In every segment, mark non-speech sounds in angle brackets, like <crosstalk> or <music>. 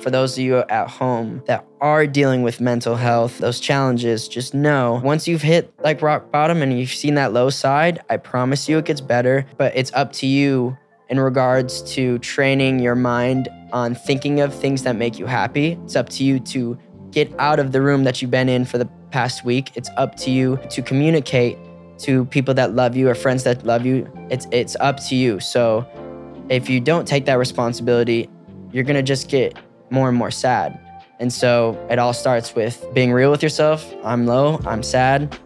For those of you at home that are dealing with mental health, those challenges, just know once you've hit like rock bottom and you've seen that low side, I promise you it gets better. But it's up to you in regards to training your mind on thinking of things that make you happy. It's up to you to get out of the room that you've been in for the past week. It's up to you to communicate to people that love you or friends that love you. It's it's up to you. So if you don't take that responsibility, you're going to just get more and more sad. And so it all starts with being real with yourself. I'm low, I'm sad,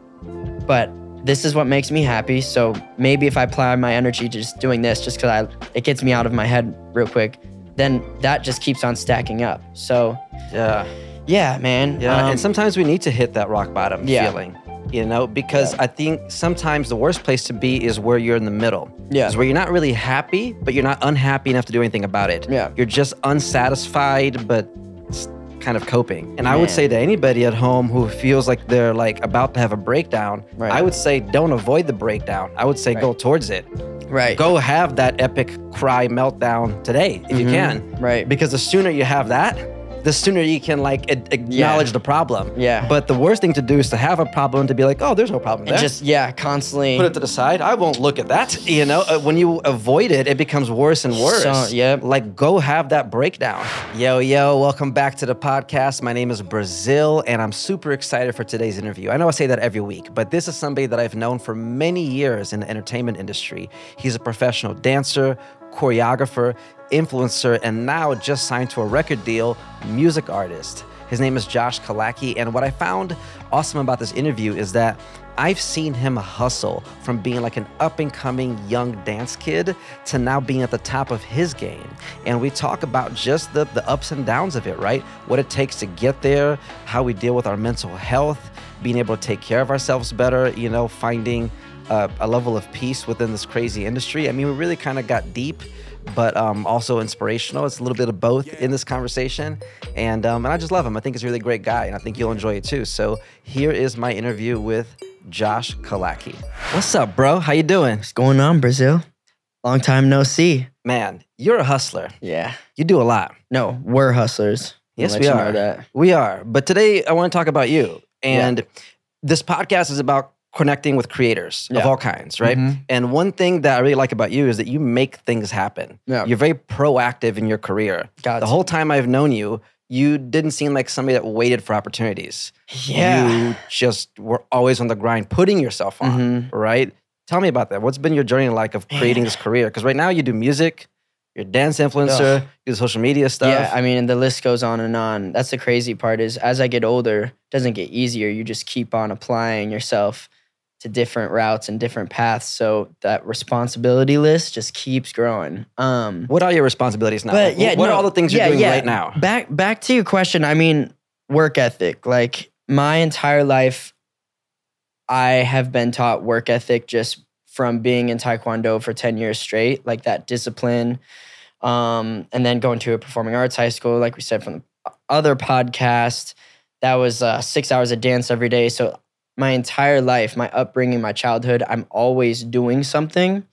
but this is what makes me happy. So maybe if I apply my energy to just doing this, just because I it gets me out of my head real quick, then that just keeps on stacking up. So Yeah. yeah, man. Yeah. um, and sometimes we need to hit that rock bottom Yeah. feeling. You know, because I think sometimes the worst place to be is where you're in the middle. Yeah. Is where you're not really happy, but you're not unhappy enough to do anything about it. Yeah. You're just unsatisfied, but kind of coping. And I would say to anybody at home who feels like they're like about to have a breakdown, Right. I would say don't avoid the breakdown. I would say go towards it. right. Go have that epic cry meltdown today if you Mhm. can. Right. Because the sooner you have that, the sooner you can like a- acknowledge the problem. Yeah. But the worst thing to do is to have a problem to be like, oh, there's no problem there. and just yeah, constantly. put it to the side. I won't look at that. You know, uh, when you avoid it, it becomes worse and worse. So- yep. Like, go have that breakdown. Yo, yo, welcome back to the podcast. My name is Brazil, and I'm super excited for today's interview. I know I say that every week, but this is somebody that I've known for many years in the entertainment industry. He's a professional dancer, choreographer, influencer, and now just signed to a record deal, music artist. His name is Josh Killacky, and what I found awesome about this interview is that I've seen him hustle from being like an up and coming young dance kid to now being at the top of his game. And we talk about just the, the ups and downs of it, right? What it takes to get there, how we deal with our mental health, being able to take care of ourselves better, you know, finding uh, a level of peace within this crazy industry. I mean, we really kind of got deep, but um, also inspirational. It's a little bit of both in this conversation, and um, and I just love him. I think he's a really great guy, and I think you'll enjoy it too. So here is my interview with Josh Killacky. What's up, bro? How you doing, What's going on, Brazil? Long time no see. man? You're a hustler. Yeah. You do a lot. No, we're hustlers. Yes, we are. That. We are. But today I want to talk about you. And this podcast is about connecting with creators of all kinds, right? Mhm. And one thing that I really like about you is that you make things happen. Yeah. You're very proactive in your career. Got the whole time I've known you, you didn't seem like somebody that waited for opportunities. Yeah. You just were always on the grind, putting yourself on, Mhm. right? Tell me about that. What's been your journey like of creating this career? Because right now you do music, you're a dance influencer, Ugh. you do social media stuff. Yeah, I mean, and the list goes on and on. That's the crazy part is as I get older, it doesn't get easier. You just keep on applying yourself to different routes and different paths. So that responsibility list just keeps growing. Um, What are your responsibilities now? But Like, yeah, what no, are all the things you're yeah, doing yeah. right now? Back back to your question. I mean, work ethic. Like my entire life, I have been taught work ethic just from being in Taekwondo for ten years straight. Like that discipline, um, and then going to a performing arts high school. Like we said from the other podcast, that was uh, six hours of dance every day. So my entire life, my upbringing, my childhood, I'm always doing something.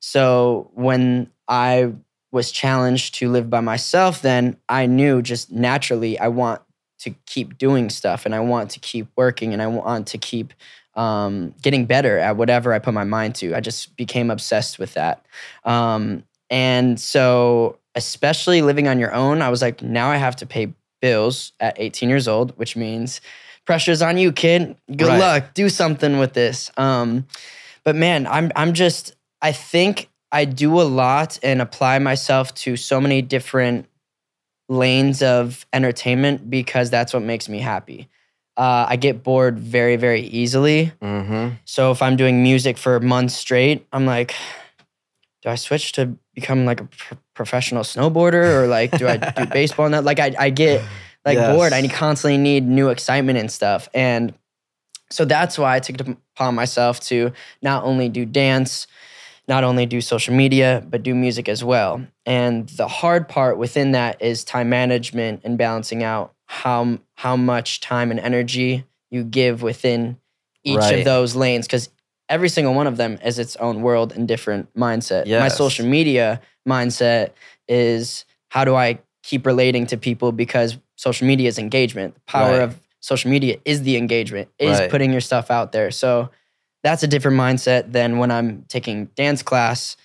So when I was challenged to live by myself, then I knew just naturally I want to keep doing stuff and I want to keep working and I want to keep um, getting better at whatever I put my mind to. I just became obsessed with that. Um, and so, especially living on your own, I was like, now I have to pay bills at 18 years old, which means pressure's on you, kid. Good Right. luck. Do something with this. Um, but man, I'm I'm just I think I do a lot and apply myself to so many different lanes of entertainment because that's what makes me happy. Uh, I get bored very very easily. Mm-hmm. So if I'm doing music for months straight, I'm like, do I switch to become like a pr- professional snowboarder or like do I do <laughs> baseball now? Like I, I get like Yes. bored. I constantly need new excitement and stuff. And so that's why I took it upon myself to not only do dance, not only do social media, but do music as well. And the hard part within that is time management and balancing out how how much time and energy you give within each Right. of those lanes because every single one of them is its own world and different mindset. My social media mindset is how do I keep relating to people because social media is engagement. The power Right. of social media is the engagement, is Right. putting your stuff out there. So that's a different mindset than when I'm taking dance class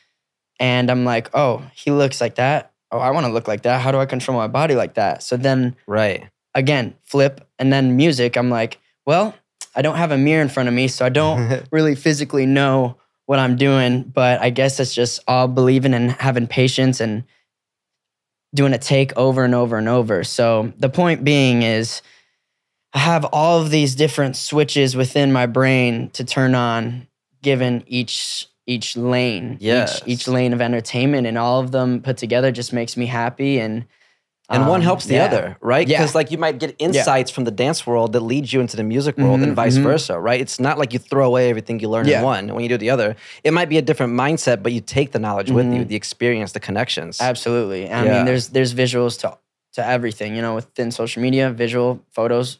and I'm like, oh, he looks like that. Oh, I want to look like that. How do I control my body like that? So then Right. again, flip. And then music, I'm like, well, I don't have a mirror in front of me, so I don't <laughs> really physically know what I'm doing. But I guess it's just all believing and having patience and doing a take over and over and over. So the point being is, I have all of these different switches within my brain to turn on, given each each lane, Yes. each, each lane of entertainment, and all of them put together just makes me happy and. And one um, helps the yeah. other, right? Yeah. Because like you might get insights from the dance world that leads you into the music world and Mhm, vice mhm. versa, right? It's not like you throw away everything you learn Yeah. in one when you do the other. It might be a different mindset, but you take the knowledge with you, Mhm. the experience, the connections. Absolutely. I Yeah. mean, there's there's visuals to to everything. You know, within social media, visual, photos,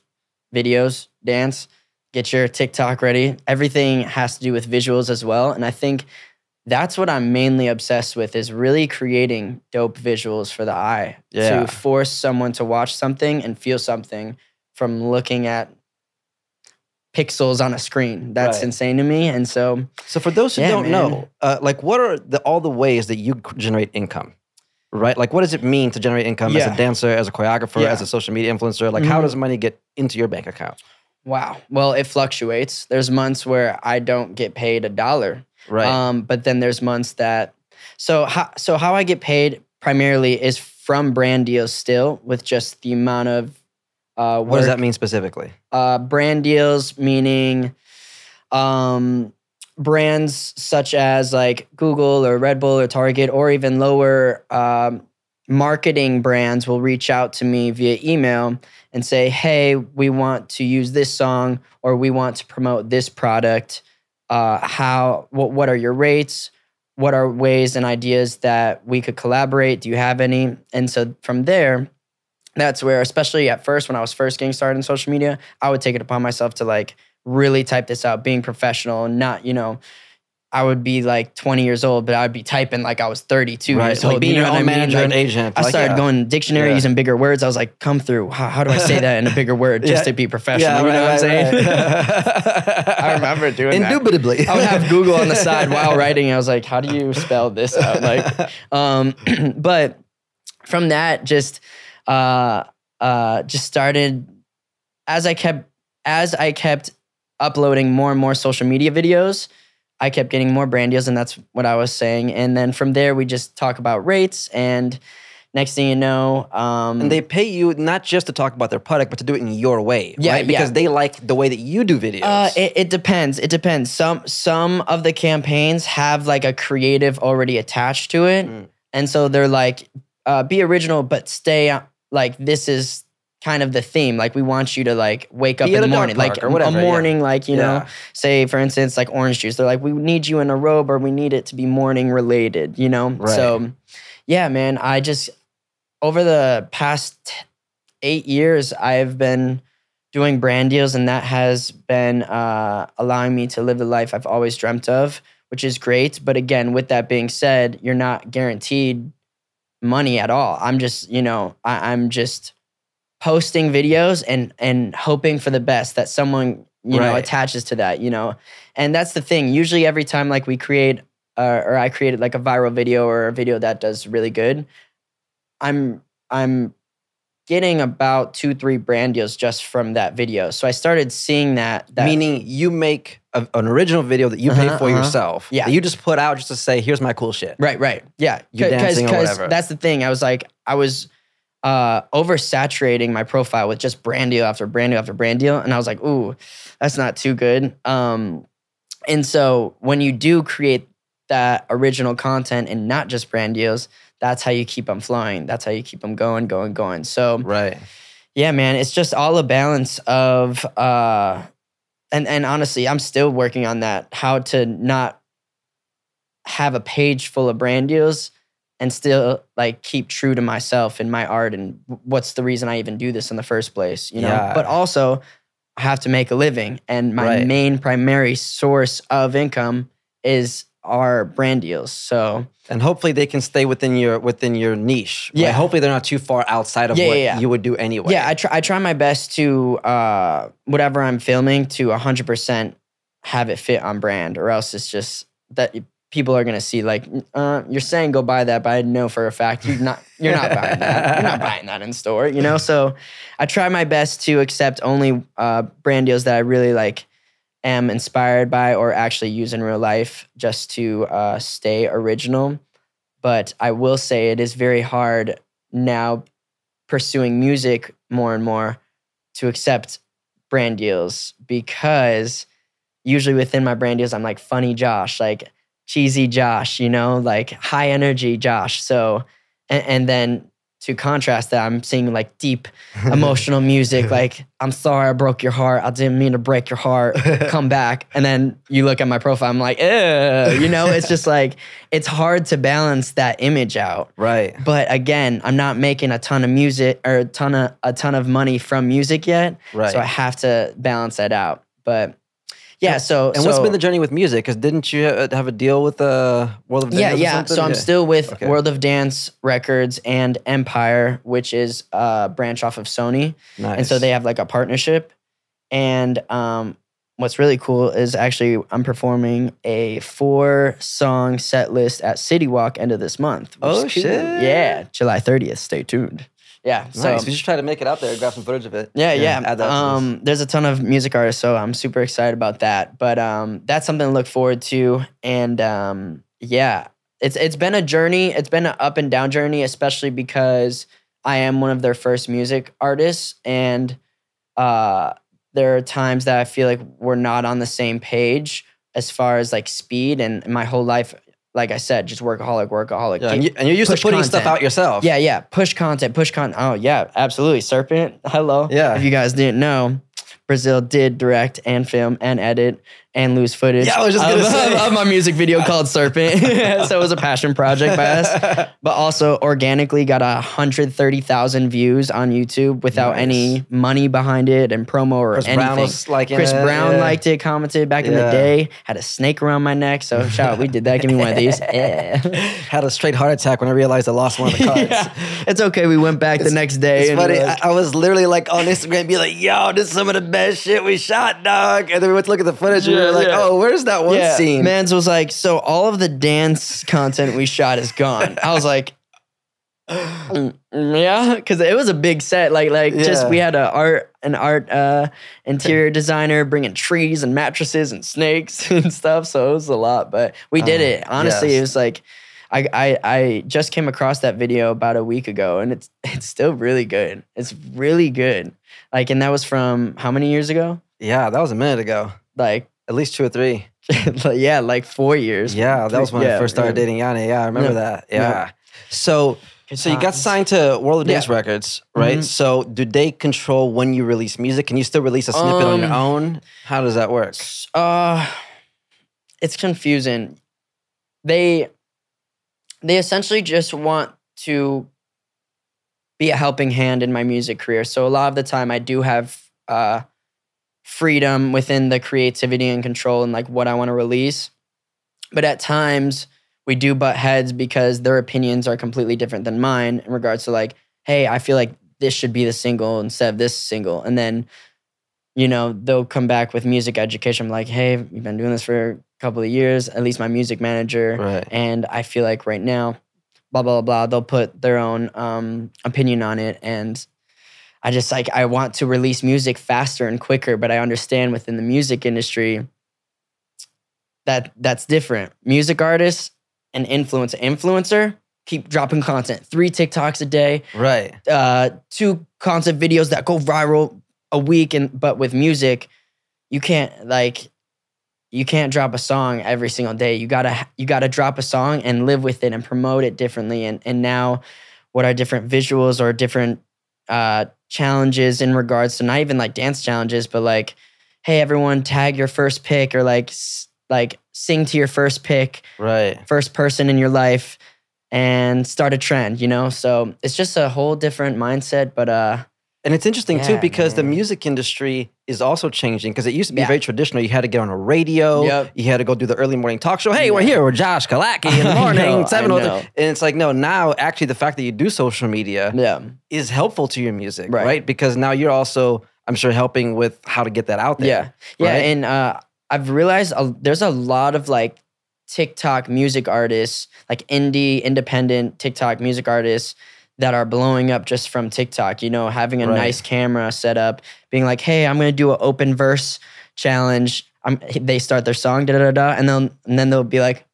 videos, dance. Get your TikTok ready. Everything has to do with visuals as well. And I think that's what I'm mainly obsessed with is really creating dope visuals for the eye Yeah. to force someone to watch something and feel something from looking at pixels on a screen. That's Right. insane to me. And so So for those who Yeah, don't man. know, uh, like what are the, all the ways that you generate income? Right? Like what does it mean to generate income as a dancer, as a choreographer, Yeah. as a social media influencer? Like how Mhm. does money get into your bank account? Wow. Well, it fluctuates. There's months where I don't get paid a dollar. Right. Um, but then there's months that so how so how I get paid primarily is from brand deals still with just the amount of uh what does that mean specifically? Uh brand deals meaning um brands such as like Google or Red Bull or Target or even lower um marketing brands will reach out to me via email and say, "Hey, we want to use this song or we want to promote this product. Uh, how? What? What are your rates? What are ways and ideas that we could collaborate? Do you have any?" And so from there, that's where, especially at first, when I was first getting started in social media, I would take it upon myself to like really type this out, being professional, and not you know. I would be like 20 years old, but I would be typing like I was 32 right. years Like old. being you know your own I mean? manager Like, and agent. I like, started yeah. going dictionary Yeah. using bigger words. I was like, come through. How, how do I say that in a bigger word just Yeah. to be professional? Yeah, you know what I'm saying? right. <laughs> <laughs> I remember doing that. Indubitably. I would have Google on the <laughs> side while writing. I was like, how do you spell this out? Like, um, <clears throat> but from that, just uh, uh, just started as I kept as I kept uploading more and more social media videos. I kept getting more brand deals, and that's what I was saying. And then from there, we just talk about rates, and next thing you know, um, and they pay you not just to talk about their product, but to do it in your way, Yeah, right? Because yeah. they like the way that you do videos. Uh, it, it depends. It depends. Some some of the campaigns have like a creative already attached to it, Mm. and so they're like, uh, be original, but stay like this is kind of the theme. Like we want you to like wake up Be in the morning, like whatever, a yeah. morning, like you know, Yeah. say for instance, like orange juice. They're like, we need you in a robe, or we need it to be morning related. You know, Right. so yeah, man. I just over the past eight years, I've been doing brand deals, and that has been uh, allowing me to live the life I've always dreamt of, which is great. But again, with that being said, you're not guaranteed money at all. I'm just, you know, I, I'm just posting videos and and hoping for the best that someone you know attaches to that, you know. And that's the thing. Usually, every time like we create uh, or I created like a viral video or a video that does really good, I'm I'm getting about two three brand deals just from that video. So I started seeing that. that Meaning you make a, an original video that you pay Uh-huh, for uh-huh. yourself. Yeah. you just put out just to say, here's my cool shit. Right, right. Yeah. You dancing or whatever. that's the thing. I was like, I was uh oversaturating my profile with just brand deal after brand deal after brand deal. And I was like, ooh, that's not too good. Um and so when you do create that original content and not just brand deals, that's how you keep them flowing. That's how you keep them going, going, going. So Right. yeah, man, it's just all a balance of uh and and honestly, I'm still working on that how to not have a page full of brand deals and still like keep true to myself and my art and what's the reason I even do this in the first place, you know? Yeah. But also I have to make a living and my Right. main primary source of income is our brand deals. So And hopefully they can stay within your within your niche. Yeah. Hopefully they're not too far outside of Yeah, what yeah. you would do anyway. yeah, I try I try my best to uh whatever I'm filming to 100% have it fit on brand or else it's just that people are going to see like uh you're saying go buy that but I know for a fact you're not you're not buying that. You're not buying that in store, you know? So I try my best to accept only uh brand deals that I really like am inspired by or actually use in real life just to uh, stay original. But I will say it is very hard now pursuing music more and more to accept brand deals because usually within my brand deals, I'm like funny Josh, like cheesy Josh, you know, like high energy Josh. So, and, and then to contrast that, I'm seeing like deep <laughs> emotional music, like I'm sorry I broke your heart. I didn't mean to break your heart. <laughs> Come back. And then you look at my profile, I'm like, Ew. you know, it's just like it's hard to balance that image out. right. But again, I'm not making a ton of music or a ton of a ton of money from music yet. Right. So I have to balance that out. But yeah, so and what's been the journey with music? Because didn't you have a deal with uh, World of Dance? yeah, yeah. So I'm still with Okay. World of Dance Records and Empire, which is a branch off of Sony. nice. And so they have like a partnership. And um, what's really cool is actually I'm performing a four song set list at City Walk end of this month. Oh, is cool. shit. Yeah, July 30th. Stay tuned. Yeah. nice. So we should try to make it out there, grab some footage of it. yeah, yeah. that. Um, there's a ton of music artists, so I'm super excited about that. But um, that's something to look forward to. And um, yeah, it's it's been a journey. It's been an up and down journey, especially because I am one of their first music artists, and uh, there are times that I feel like we're not on the same page as far as like speed. And my whole life, like I said, just workaholic, workaholic. Yeah, and, you, and you're used to putting stuff out yourself. yeah, yeah. Push content, push content. Oh, yeah, absolutely. Serpent, hello. Yeah. If you guys didn't know, Brazil did direct and film and edit and lose footage. Yeah, I was just gonna of, say. <laughs> of my music video <laughs> called Serpent. <laughs> so it was a passion project by us. But also organically got a hundred thirty thousand views on YouTube without Nice. any money behind it and promo or Chris anything. Brown was like, Chris Brown liked it, commented back in the Yeah. day. Had a snake around my neck. So shout out, we did that. Give me one of these. Yeah. Had a straight heart attack when I realized I lost one of the cards. Yeah. It's okay. We went back the next day. It's and funny. we're like- I, I was literally like on Instagram, be like, "Yo, this is some of the best shit we shot, dog." And then we went to look at the footage, and we Yeah, like, yeah. "Oh, where's that one yeah, scene?" Mans was like, so all of the dance content we shot is gone. I was like, "Mm, yeah, because it was a big set. Like, like just we had a art, an art uh, interior designer bringing trees and mattresses and snakes <laughs> and stuff. So it was a lot, but we did Uh, it. Honestly, yes. it was like. I, I, I just came across that video about a week ago and it's it's still really good. It's really good. Like and that was from how many years ago? Yeah, that was a minute ago. Like At least two or three. <laughs> yeah, like four years. Yeah, that was when I first started yeah. dating Yanni. Yeah, I remember Yeah. that. Yeah. Yeah. So, so you got signed to World of Yeah. Dance Records, right? Mhm. So, do they control when you release music? Can you still release a snippet on your Um, own? How does that work? Uh it's confusing. They they essentially just want to be a helping hand in my music career. So a lot of the time I do have uh freedom within the creativity and control and like what I want to release. But at times we do butt heads because their opinions are completely different than mine in regards to like, hey, I feel like this should be the single instead of this single. And then, you know, they'll come back with music education. I'm like, hey, we've been doing this for a couple of years, at least my music manager. Right. And I feel like right now, blah, blah, blah, they'll put their own um, opinion on it. And I just like, I want to release music faster and quicker, but I understand within the music industry that that's different. Music artists and influencer, influencer keep dropping content, three TikToks a day, Right. uh, two concept videos that go viral a week and but with music you can't like you can't drop a song every single day you gotta you gotta drop a song and live with it and promote it differently and and now what are different visuals or different uh challenges in regards to not even like dance challenges but like hey everyone tag your first pick or like s- like sing to your first pick Right. first person in your life and start a trend, you know? So it's just a whole different mindset, but uh And it's interesting too Yeah, because the music industry is also changing because it used to be Yeah. very traditional. You had to get on a radio. Yep. You had to go do the early morning talk show. Hey, we're Yeah. here with Josh Killacky in the <laughs> morning, know, seven oh. And it's like, no, now actually the fact that you do social media Yeah. is helpful to your music, right? Right. Because now you're also, I'm sure, helping with how to get that out there. Yeah. Yeah. right? And uh, I've realized a, there's a lot of like TikTok music artists, like indie, independent TikTok music artists that are blowing up just from TikTok, you know, having a Right. nice camera set up, being like, hey, I'm going to do an open verse challenge. I'm, they start their song, da da da da, and then and then they'll be like,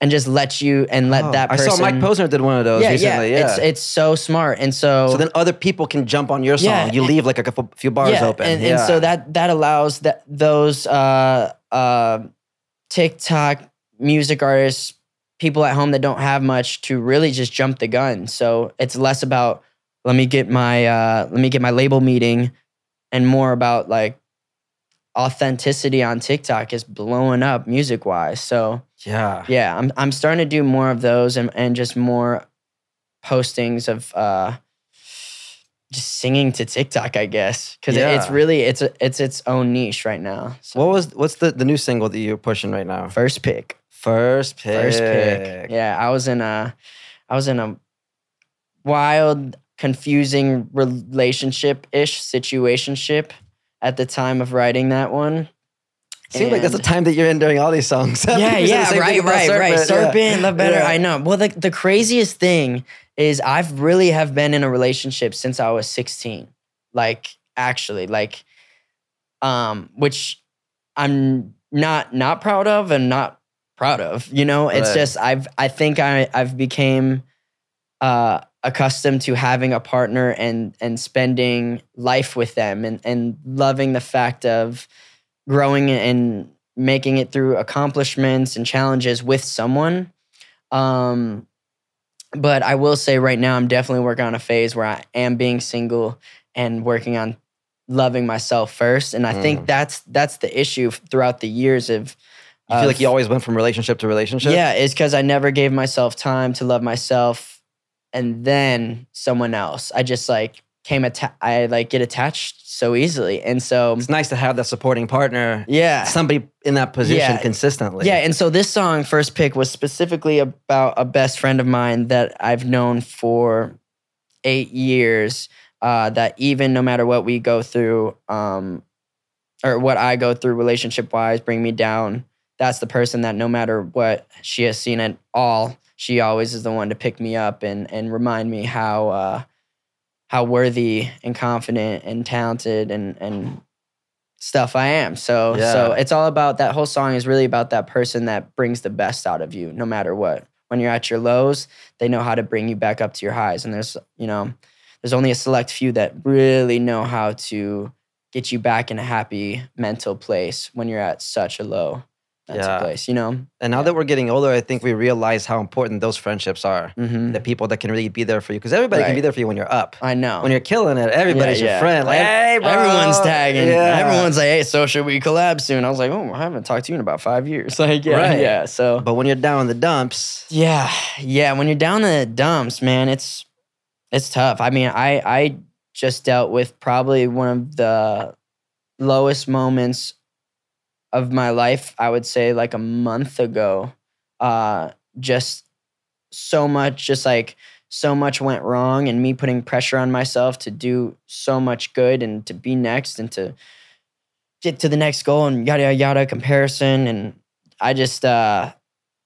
and just let you and let Oh, that I person. saw Mike Posner did one of those yeah, recently. Yeah. It's it's so smart, and so so then other people can jump on your song. Yeah, you leave like a couple, few bars yeah, open. And, yeah. and so that that allows that those uh, uh, TikTok music artists, people at home that don't have much, to really just jump the gun. So it's less about let me get my uh, let me get my label meeting, and more about like authenticity on TikTok is blowing up music wise. So yeah. yeah, I'm I'm starting to do more of those and, and just more postings of uh just singing to TikTok, I guess, because it's really it's a, it's its own niche right now. So What was what's the, the new single that you're pushing right now? first pick, First pick. first pick. Yeah, I was in a I was in a wild, confusing relationship ish situationship at the time of writing that one. Seems like that's the time that you're in during all these songs. <laughs> yeah, the yeah, same right, about right, right. Serpent, yeah. Serpent, love better. Yeah. I know. Well, the the craziest thing is I've really have been in a relationship since I was 16. Like actually, like um which I'm not not proud of and not proud of. You know, it's Right. just I've I think I I've became uh accustomed to having a partner and and spending life with them and and loving the fact of growing and making it through accomplishments and challenges with someone um but I will say right now I'm definitely working on a phase where I am being single and working on loving myself first and I Mm. think that's that's the issue throughout the years of You feel like you always went from relationship to relationship? yeah, it's because I never gave myself time to love myself, and then someone else. I just like came atta- I like get attached so easily, and so It's nice to have that supporting partner, yeah, somebody in that position Yeah. consistently. yeah. And so this song, first pick, was specifically about a best friend of mine that I've known for eight years. Uh, that even no matter what we go through, um, or what I go through relationship wise, bring me down. That's the person that no matter what she has seen at all, she always is the one to pick me up and and remind me how uh, how worthy and confident and talented and and stuff I am. So so it's all about that whole song is really about that person that brings the best out of you, no matter what. When you're at your lows, they know how to bring you back up to your highs. And there's you know, there's only a select few that really know how to get you back in a happy mental place when you're at such a low mental Yeah. place, you know? And now that we're getting older, I think we realize how important those friendships are. hmm The people that can really be there for you. Because everybody can be there for you when you're up. I know. When you're killing it, everybody's Yeah, your friend. Like, hey, bro. Everyone's tagging. Yeah. Everyone's like, "Hey, so should we collab soon?" I was like, "Oh, I haven't talked to you in about five years." <laughs> Like, yeah, Right. yeah. So, But when you're down in the dumps, yeah, yeah. When you're down in the dumps, man, it's it's tough. I mean, I I just dealt with probably one of the lowest moments of my life. I would say like a month ago. Uh, just so much, just like so much went wrong, and me putting pressure on myself to do so much good and to be next and to get to the next goal and yada yada yada comparison and I just uh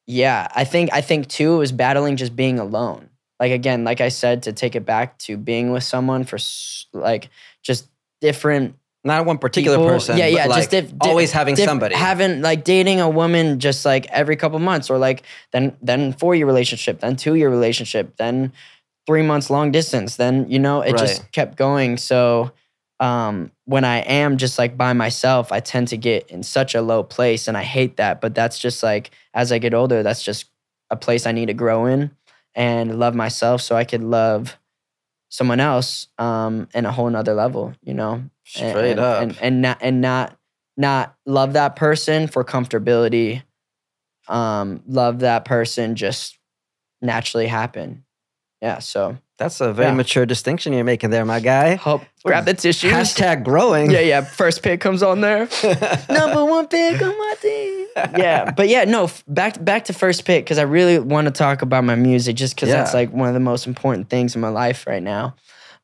yeah, I think I think too was battling just being alone. Like again, like I said, to take it back to being with someone for like just different not one particular people. person. Yeah, yeah, like just diff- di- always having diff- somebody. having like dating a woman just like every couple months, or like then then four year relationship, then two year relationship, then three months long distance. Then you know it just kept going. So um, when I am just like by myself, I tend to get in such a low place, and I hate that. But that's just like as I get older, that's just a place I need to grow in and love myself, so I could love someone else um, in a whole nother level. You know Straight and, up. and, and not and not not love that person for comfortability um love that person just naturally happen yeah so That's a very Yeah. mature distinction you're making there, my guy. Hope grab the tissues. Hashtag growing. Yeah, yeah. First pick comes on there. <laughs> Number one pick on my team. Yeah, but yeah, no. f- Back back to first pick because I really want to talk about my music, just because that's like one of the most important things in my life right now.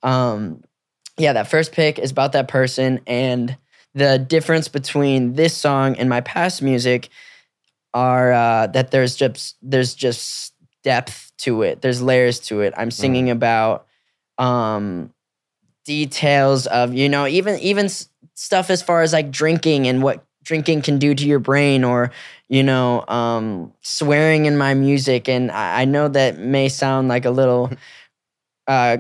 Um, yeah, that first pick is about that person, and the difference between this song and my past music are uh, that there's just there's just depth to it. There's layers to it. I'm singing about um, details of you know even even stuff as far as like drinking and what drinking can do to your brain or you know um, swearing in my music and I, I know that may sound like a little <laughs> uh,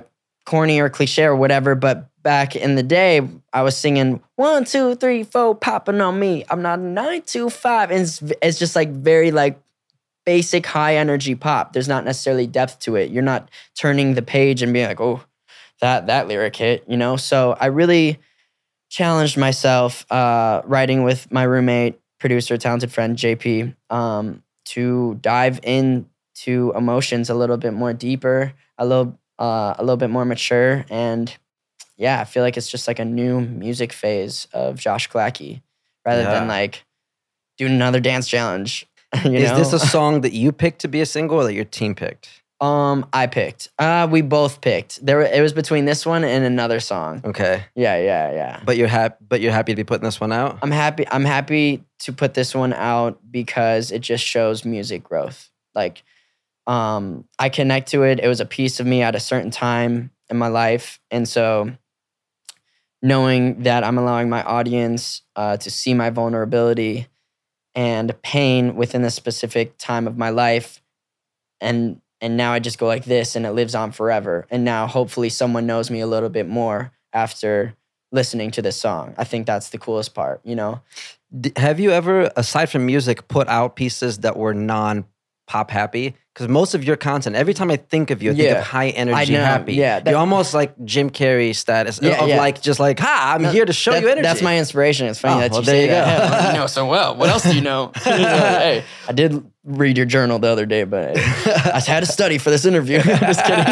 corny or cliche or whatever but back in the day i was singing one two three four popping on me. I'm not a nine two five and it's, it's just like very like basic high energy pop. There's not necessarily depth to it. You're not turning the page and being like oh that that lyric hit you know? So i really challenged myself uh, writing with my roommate producer talented friend jp um, to dive into emotions a little bit more deeper a little uh, a little bit more mature and yeah i feel like it's just like a new music phase of josh Killacky, rather Yeah. than like doing another dance challenge <laughs> you Is know? this a song <laughs> that you picked to be a single or that your team picked? Um, I picked. Uh, we both picked. There, it was between this one and another song. Okay. Yeah, yeah, yeah. But you're happy but you're happy to be putting this one out? I'm happy. I'm happy to put this one out because it just shows music growth. Like, um, I connect to it. It was a piece of me at a certain time in my life, and so knowing that I'm allowing my audience uh, to see my vulnerability and pain within a specific time of my life, and and now I just go like this, and it lives on forever. And now hopefully someone knows me a little bit more after listening to this song. I think that's the coolest part, you know? Have you ever, aside from music, put out pieces that were non pop happy? Because most of your content, every time I think of you, I think of high energy know, happy. yeah, that- You're almost like Jim Carrey status Yeah, of yeah. like just like, ha, I'm No, here to show That- you energy. That's my inspiration. It's funny Oh, that well, you there say you that. go. Yeah, <laughs> you know so well. What else do you know? <laughs> You know, hey, I did read your journal the other day, but <laughs> I had to study for this interview. Just kidding.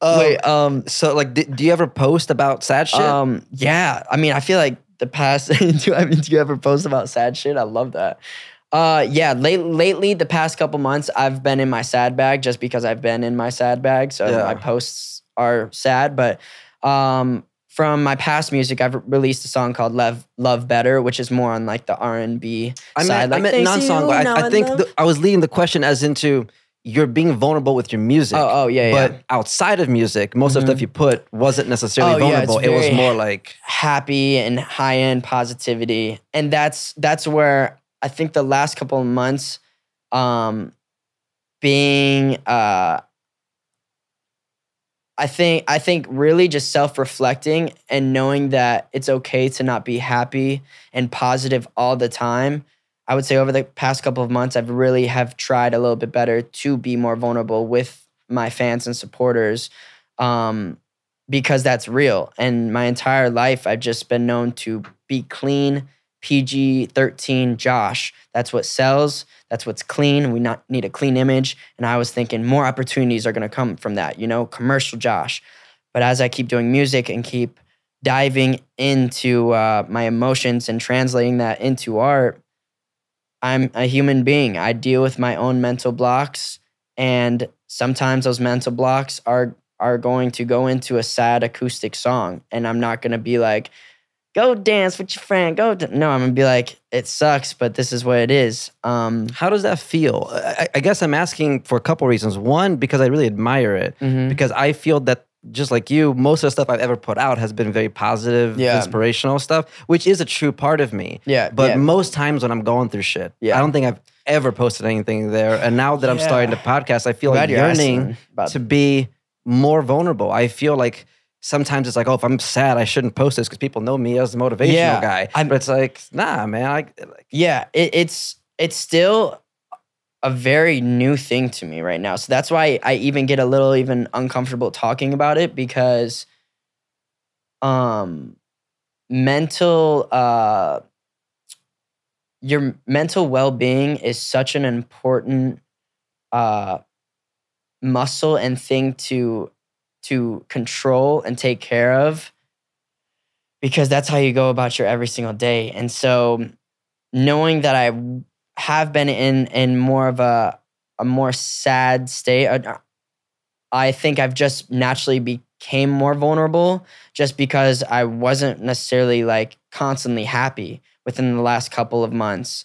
Um, Wait, um, so like, d- do you ever post about sad shit? um, yeah. I mean, I feel like the past. do I mean, do you ever post about sad shit? I love that. Uh, yeah. Late, lately, the past couple months, I've been in my sad bag just because I've been in my sad bag. So Yeah. my posts are sad, but um, from my past music, I've released a song called "Love Love Better," which is more on like the R and B side. meant, I like, meant "Thanks non-song, but I, I think the, I was leading the question as into you're being vulnerable with your music. Oh, oh, yeah, But yeah. outside of music, most of the stuff you put wasn't necessarily Oh, yeah, vulnerable. it was more like happy and high end positivity, and that's that's where I think the last couple of months, um, being uh, I think I think really just self reflecting and knowing that it's okay to not be happy and positive all the time. I would say over the past couple of months, I've really have tried a little bit better to be more vulnerable with my fans and supporters, um, because that's real. And my entire life, I've just been known to be clean, PG thirteen, Josh. That's what sells. That's what's clean. We not need a clean image. And I was thinking more opportunities are going to come from that. You know, commercial Josh. But as I keep doing music and keep diving into uh, my emotions and translating that into art, I'm a human being. I deal with my own mental blocks, and sometimes those mental blocks are are going to go into a sad acoustic song, and I'm not going to be like, "Go dance with your friend." Go. d-" No, I'm gonna be like, "It sucks, but this is what it is." Um, how does that feel? I, I guess I'm asking for a couple reasons. One, because I really admire it. mhm. Because I feel that just like you, most of the stuff I've ever put out has been very positive, Yeah. inspirational stuff, which is a true part of me. Yeah, But yeah. most times when I'm going through shit, Yeah. I don't think I've ever posted anything there. And now that I'm starting to podcast, I feel Glad like yearning to be more vulnerable. I feel like sometimes it's like, oh, if I'm sad, I shouldn't post this because people know me as the motivational Yeah, guy. I'm- but it's like, nah, man. I like, yeah it, it's it's still a very new thing to me right now so that's why i even get a little even uncomfortable talking about it because um mental uh your mental well-being is such an important uh muscle and thing to to control and take care of because that's how you go about your every single day. And so knowing that I have been in in more of a a more sad state, uh, I think I've just naturally became more vulnerable just because I wasn't necessarily like constantly happy within the last couple of months.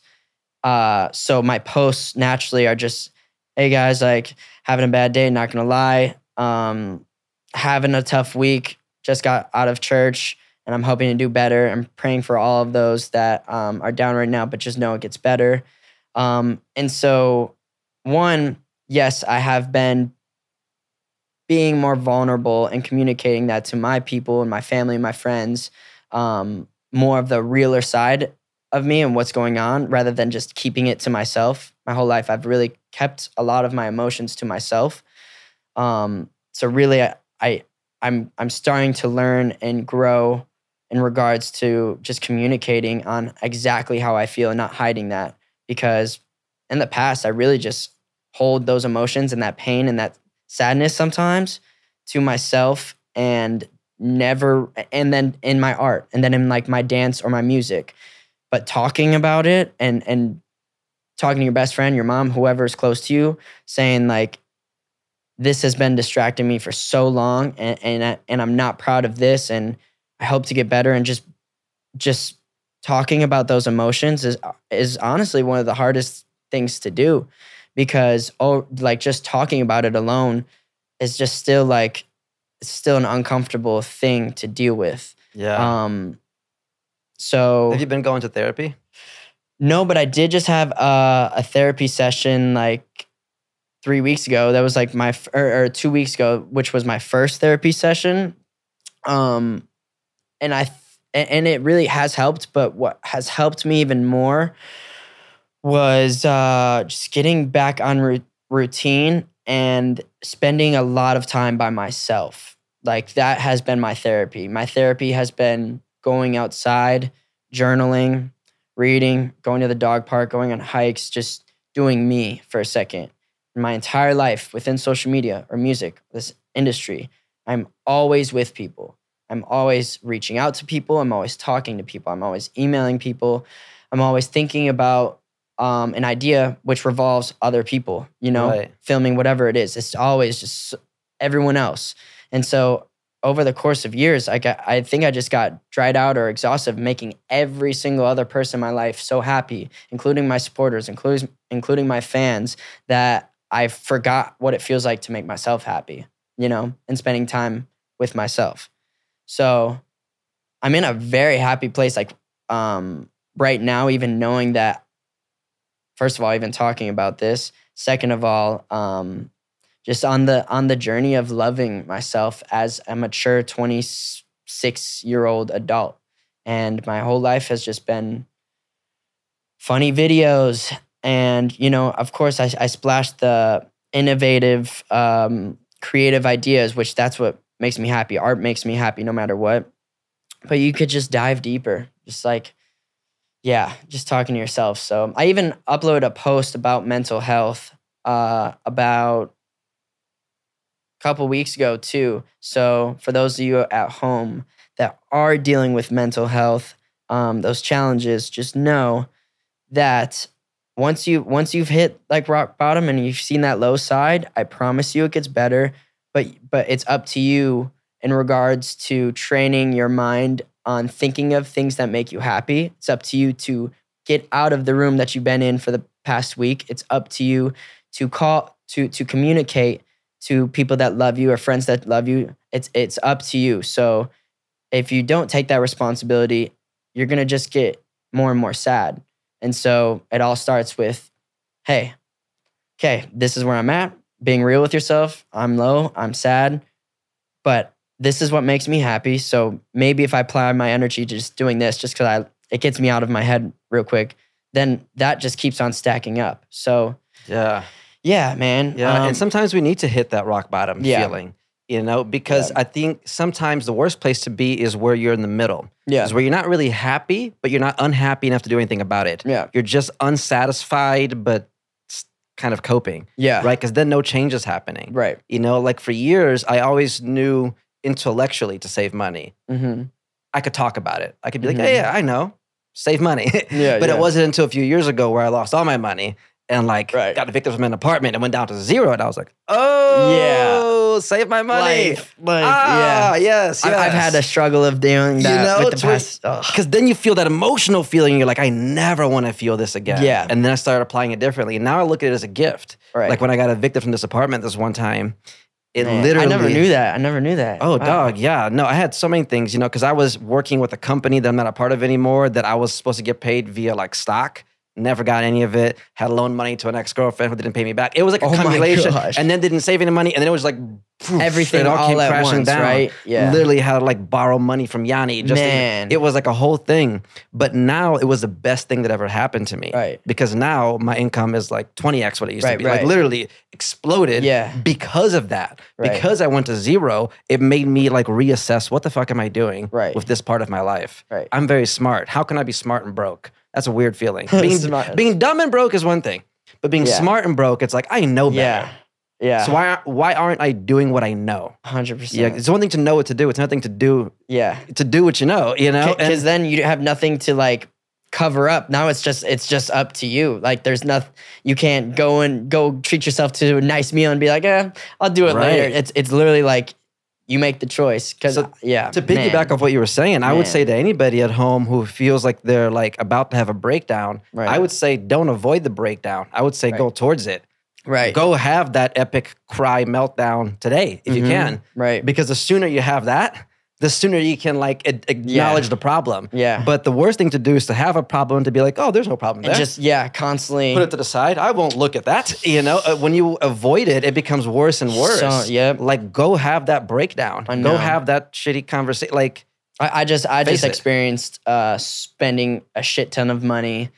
Uh, so my posts naturally are just, hey guys, like having a bad day, not gonna lie. Um, having a tough week, just got out of church and I'm hoping to do better. I'm praying for all of those that um, are down right now, but just know it gets better. Um, and so, one, yes, I have been being more vulnerable and communicating that to my people and my family and my friends, um, more of the realer side of me and what's going on rather than just keeping it to myself. My whole life, I've really kept a lot of my emotions to myself. Um, so really, I I'm I'm starting to learn and grow in regards to just communicating on exactly how I feel and not hiding that because in the past I really just hold those emotions and that pain and that sadness sometimes to myself and never and then in my art and then in like my dance or my music. But talking about it and and talking to your best friend your mom whoever is close to you saying like this has been distracting me for so long and and, I, and I'm not proud of this and I hope to get better and just just talking about those emotions is is honestly one of the hardest things to do because oh like just talking about it alone is just still like it's still an uncomfortable thing to deal with. Yeah. Um so Have you been going to therapy? no, but I did just have a, a therapy session like three weeks ago. That was like my or, or two weeks ago, which was my first therapy session. Um, and I th- and it really has helped. But what has helped me even more was uh, just getting back on routine and spending a lot of time by myself. Like that has been my therapy. My therapy has been going outside, journaling, reading, going to the dog park, going on hikes, just doing me for a second. My entire life within social media or music, this industry, I'm always with people. I'm always reaching out to people. I'm always talking to people. I'm always emailing people. I'm always thinking about um, an idea which revolves other people, you know, Right. filming whatever it is. It's always just everyone else. And so over the course of years, I got, I think I just got dried out or exhausted making every single other person in my life so happy, including my supporters, including including my fans, that I forgot what it feels like to make myself happy, you know, and spending time with myself. So I'm in a very happy place, like um, right now, even knowing that. First of all, even talking about this. Second of all, um, just on the on the journey of loving myself as a mature 26 year old adult and my whole life has just been funny videos and you know of course i, I splashed the innovative um, creative ideas which that's what makes me happy. Art makes me happy no matter what. But you could just dive deeper. Just like yeah just talking to yourself. So i even uploaded a post about mental health uh, about a couple weeks ago too. So for those of you at home that are dealing with mental health, um, those challenges, just know that once you once you've hit like rock bottom and you've seen that low side, I promise you it gets better. But but it's up to you in regards to training your mind on thinking of things that make you happy. It's up to you to get out of the room that you've been in for the past week. It's up to you to call to to communicate to people that love you or friends that love you. It's it's up to you. So if you don't take that responsibility, you're gonna just get more and more sad. And so it all starts with, hey, okay, this is where I'm at. Being real with yourself. I'm low. I'm sad, but this is what makes me happy. So maybe if I apply my energy to just doing this, just because I it gets me out of my head real quick, then that just keeps on stacking up. So Yeah. yeah, man. Yeah. um, and sometimes we need to hit that rock bottom Yeah. feeling, you know, because Yeah. I think sometimes the worst place to be is where you're in the middle. yeah, Is where you're not really happy, but you're not unhappy enough to do anything about it. yeah, You're just unsatisfied, but kind of coping, Yeah. right? Because then no change is happening. Right. You know, like for years, I always knew intellectually to save money. Mm-hmm. I could talk about it. I could be Mhm. like, hey, yeah, I know, save money. <laughs> Yeah. but yeah. it wasn't until a few years ago where I lost all my money and like Right. got evicted from an apartment and went down to zero. And I was like, oh, yeah, save my money. Life. Like, ah, yeah. yes, I- I've had a struggle of doing You that know, with the it's past. ugh. Because then you feel that emotional feeling. You're like, I never want to feel this again. Yeah. And then I started applying it differently. And now I look at it as a gift. Right. Like when I got evicted from this apartment this one time, it Man, literally. I never knew that. I never knew that. Oh, Wow. dog. Yeah. No, I had so many things, you know, because I was working with a company that I'm not a part of anymore that I was supposed to get paid via like stock. Never got any of it. Had loaned money to an ex girlfriend who didn't pay me back. It was like a Oh accumulation, and then didn't save any money, and then it was like poof, Everything it all, all came crashing once, down. right? Yeah. literally had to like borrow money from Yanni. Just to- Man. it was like a whole thing. But now it was the best thing that ever happened to me. Right. Because now my income is like 20x what it used to Right, be. Like literally exploded Yeah. because of that. Right. Because I went to zero, it made me like reassess what the fuck am I doing Right. with this part of my life. Right. I'm very smart. How can I be smart and broke? That's a weird feeling. <laughs> Being, being dumb and broke is one thing, but being Yeah. smart and broke, it's like I know better. Yeah. Yeah. So why why aren't I doing what I know? Hundred percent. Yeah, it's one thing to know what to do. It's another thing to do Yeah. to do what you know. You know, Because then you have nothing to like cover up. Now it's just it's just up to you. Like there's nothing you can't go and go treat yourself to a nice meal and be like, eh, I'll do it later. It's it's literally like you make the choice. Cause So, yeah. to piggyback man. off what you were saying, I would say to anybody at home who feels like they're like about to have a breakdown, Right. I would say don't avoid the breakdown. I would say go towards it. Right. Go have that epic cry meltdown today if you Mhm. can, Right. because the sooner you have that, the sooner you can like a- acknowledge the problem. Yeah. But the worst thing to do is to have a problem to be like, oh, there's no problem there. and just yeah, constantly put it to the side. I won't look at that. You know, uh, when you avoid it, it becomes worse and worse. So, yep. Like, go have that breakdown. Go have that shitty conversation. Like, I, I just I just it. experienced uh spending a shit ton of money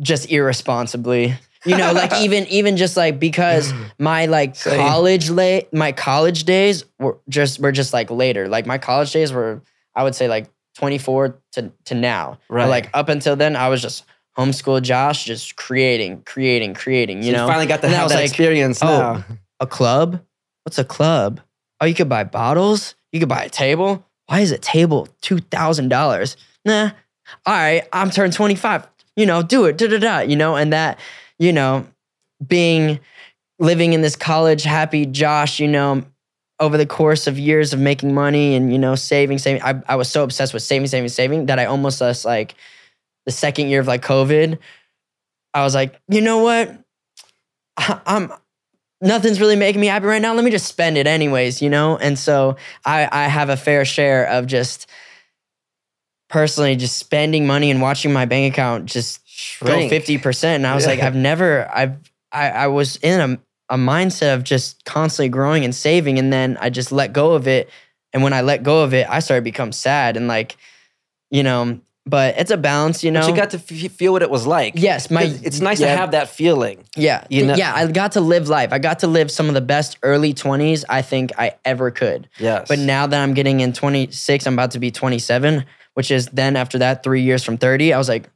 just irresponsibly. You know, like <laughs> even even just like because my like Same. college late my college days were just were just like later. Like my college days were I would say like 24 to to now. But, Right. like up until then I was just homeschool Josh just creating, creating, creating, so you know. finally got to And have that like, experience oh, now. a club? What's a club? Oh, you could buy bottles. You could buy a table. Why is a table two thousand dollars? Nah. All right, I'm turned twenty five. You know, do it. Da da da. You know, and that, you know, being living in this college happy Josh. You know, over the course of years of making money and you know saving, saving. I, I was so obsessed with saving, saving, saving that I almost just like the second year of like COVID. I was like, you know what? I- I'm nothing's really making me happy right now. Let me just spend it anyways, you know? And so I, I have a fair share of just personally just spending money and watching my bank account just Shrink. go 50%. And I was like, I've never, I've, I, I was in a, a mindset of just constantly growing and saving. And then I just let go of it. And when I let go of it, I started to become sad and like, you know, but it's a balance, you know? But you got to f- feel what it was like. yes, my it's nice yeah. to have that feeling. Yeah. You know- yeah, I got to live life. I got to live some of the best early 20s I think I ever could. Yes. But now that I'm getting in 26, I'm about to be 27, which is then after that 3 years from 30, I was like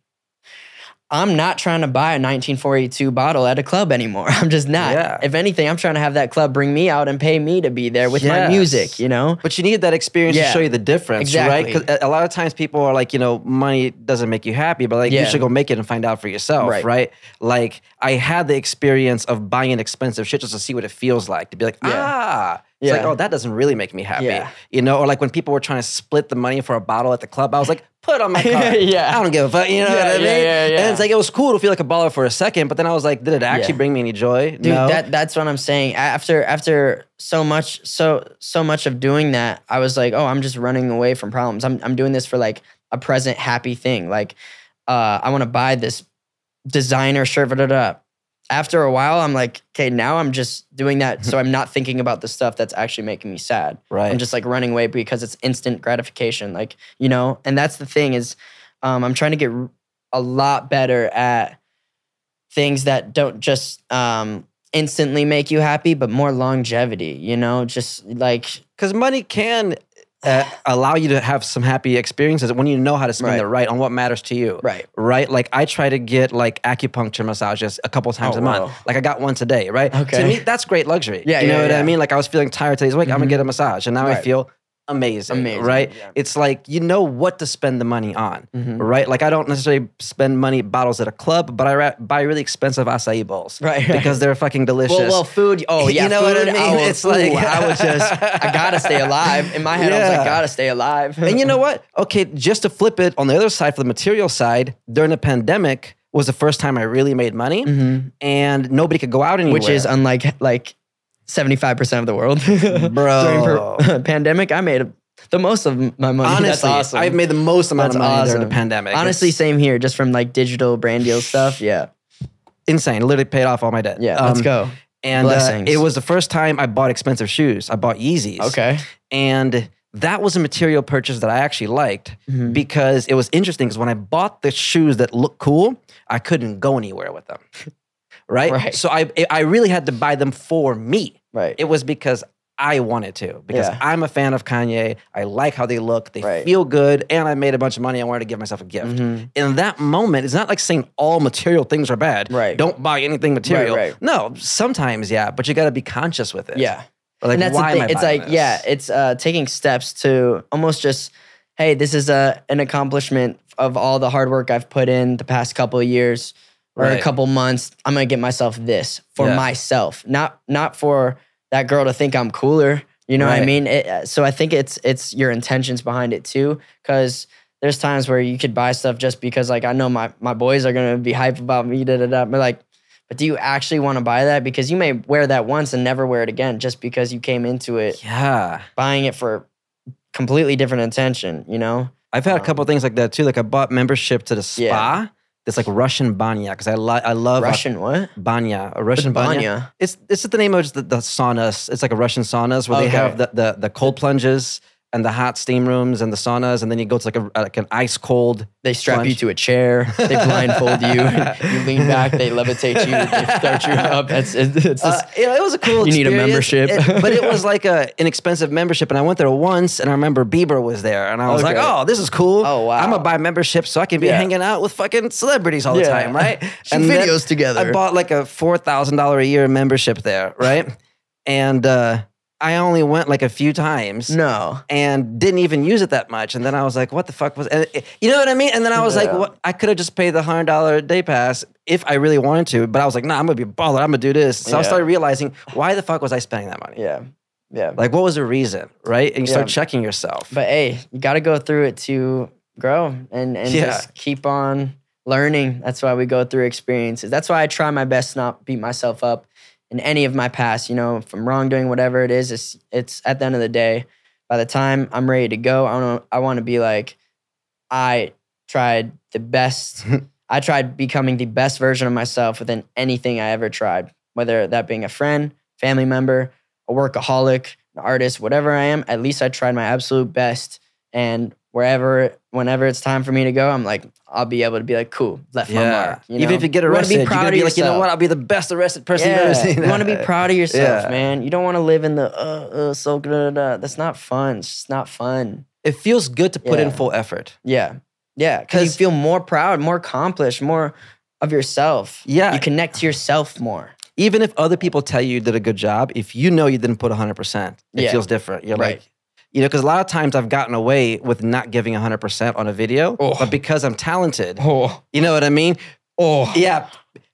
I'm not trying to buy a 1942 bottle at a club anymore. <laughs> I'm just not. Yeah. If anything, I'm trying to have that club bring me out and pay me to be there with my music, you know? But you need that experience to show you the difference, right? Because a lot of times people are like, you know, money doesn't make you happy, but like you should go make it and find out for yourself, right. Right. Like I had the experience of buying expensive shit just to see what it feels like to be like, Yeah. ah, it's like, Yeah. oh, that doesn't really make me happy, Yeah. you know? Or like when people were trying to split the money for a bottle at the club, I was like, put on my <laughs> card. Yeah. I don't give a fuck, you know Yeah, what I mean? yeah, yeah. And it's like it was cool to feel like a baller for a second, but then I was like, did it actually bring me any joy? Dude, no. that that's what I'm saying. After after so much so so much of doing that, I was like, oh, I'm just running away from problems. I'm I'm doing this for like a present happy thing. Like, uh, I want to buy this designer shirt. Da, da, da. After a while, I'm like, okay, now I'm just doing that, so I'm not thinking about the stuff that's actually making me sad. <laughs> right. I'm just like running away because it's instant gratification. Like, you know, and that's the thing is um, I'm trying to get a lot better at things that don't just um, instantly make you happy, but more longevity, you know, just like, because money can uh, allow you to have some happy experiences when you know how to spend Right. it right on what matters to you. Right. Right. Like I try to get like acupuncture massages a couple times Oh, a month. wow. Like I got one today. Right. Okay. To me, that's great luxury. Yeah, You know yeah, what yeah. I mean? Like I was feeling tired today's week. I'm gonna Mhm. get a massage, and now I feel amazing. Amazing, Right. yeah. It's like you know what to spend the money on. Mhm. Right. Like I don't necessarily spend money bottles at a club, but I ra- buy really expensive acai bowls. <laughs> Right, right. Because they're fucking delicious. Well, well, food. Oh <laughs> You yeah, know what I food, mean? will- It's like- ooh, I was just, I gotta stay alive. In my head, I was Yeah. like, gotta stay alive. and you know what? Okay, just to flip it on the other side for the material side, during the pandemic was the first time I really made money Mhm. and nobody could go out anywhere. which is unlike like seventy five percent of the world, <laughs> Bro. During per- <laughs> pandemic, I made the most of my money. <laughs> honestly, That's awesome. I've made the most amount That's of money during the pandemic. Honestly, It's same here. Just from like digital brand deal stuff. Yeah, insane. Literally paid off all my debt. yeah. let's Um, go. And uh, it was the first time I bought expensive shoes. I bought Yeezys. Okay. And that was a material purchase that I actually liked Mhm. because it was interesting because when I bought the shoes that looked cool, I couldn't go anywhere with them. Right? Right. So I I really had to buy them for me. Right. It was because I wanted to because Yeah. I'm a fan of Kanye. I like how they look. They Right. feel good and I made a bunch of money. I wanted to give myself a gift. Mhm. In that moment, it's not like saying all material things are bad. Right. Don't buy anything material. right. No, sometimes yeah, but you got to be conscious with it. Yeah. Or like, and that's why the thing. It's like, this? yeah, it's uh, taking steps to almost just, hey, this is a an accomplishment of all the hard work I've put in the past couple of years or Right. a couple months. I'm gonna get myself this for Yeah. myself, not not for that girl to think I'm cooler. You know what I mean? It, uh, so I think it's it's your intentions behind it too, because. There's times where you could buy stuff just because, like, I know my, my boys are gonna be hype about me, da da da. But like, but do you actually want to buy that? Because you may wear that once and never wear it again, just because you came into it Yeah. buying it for completely different intention, you know? I've had a Um, couple things like that too. Like I bought membership to the spa. Yeah. It's like Russian banya because I li- I love Russian what? banya, a Russian banya. banya? It's it's the name of just the, the saunas. It's like a Russian saunas where they have the, the the cold plunges and the hot steam rooms and the saunas, and then you go to like a like an ice cold. They strap you to a chair, they <laughs> blindfold you, you lean back, they levitate you, they <laughs> start you up. It's, it's, it's Uh, you it was a cool. You need a membership. It- but it was <laughs> like a an expensive membership, and I went there once, and I remember Bieber was there, and I was like, "Oh, this is cool. Oh, wow. I'm gonna buy membership so I can be Yeah. hanging out with fucking celebrities all the Yeah. time, right?" Shoot then videos together. I bought like a four thousand dollar a year membership there, right? and uh, I only went like a few times. no. And didn't even use it that much, and then I was like, "What the fuck was?" And it- you know what I mean? And then I was like, "What?" I could have just paid the hundred dollar day pass if I really wanted to, but I was like, "Nah, I'm gonna be a baller. I'm gonna do this." So I started realizing, why the fuck was I spending that money? Yeah. Yeah. Like, what was the reason, right? And you start checking yourself. But hey, you got to go through it to grow and, and Yeah. just keep on learning. That's why we go through experiences. That's why I try my best to not beat myself up in any of my past, you know, from wrongdoing, whatever it is. It's, it's at the end of the day, by the time I'm ready to go, I want I want to be like, I tried the best. <laughs> Hmm. I tried becoming the best version of myself within anything I ever tried, whether that being a friend, family member, a workaholic, an artist, whatever I am, at least I tried my absolute best. And wherever, whenever it's time for me to go, I'm like, I'll be able to be like, cool, left my mark. you Even if you get arrested, you're gonna be like, you know what? I'll be the best arrested person you've Yeah, ever seen. you want to be <laughs> proud of yourself, Yeah. man. You don't want to live in the uh, uh so da, da, da. That's not fun. It's just not fun. It feels good to put in full effort. Yeah, yeah, because you feel more proud, more accomplished, more of yourself. Yeah. you connect to yourself more. Even if other people tell you you did a good job, if you know you didn't put 100%, it Yeah. feels different. You're Right. like, you know, because a lot of times I've gotten away with not giving 100% on a video, Oh. but because I'm talented, Oh, you know what I mean? oh, Yeah.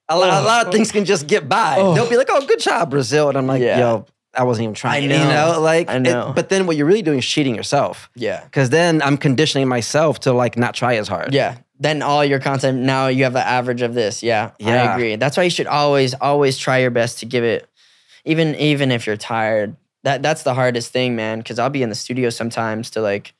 A lot, a Oh. lot of things can just get by. Oh. They'll be like, oh, good job, Brazil. And I'm like, Yeah. yo, I wasn't even trying. I You know. know, like, I it- know. but then what you're really doing is cheating yourself. yeah. Because then I'm conditioning myself to like not try as hard. Yeah. Then all your content now you have the average of this. Yeah, Yeah. I agree. That's why you should always always try your best to give it, even even if you're tired. That that's the hardest thing, man. Because I'll be in the studio sometimes to like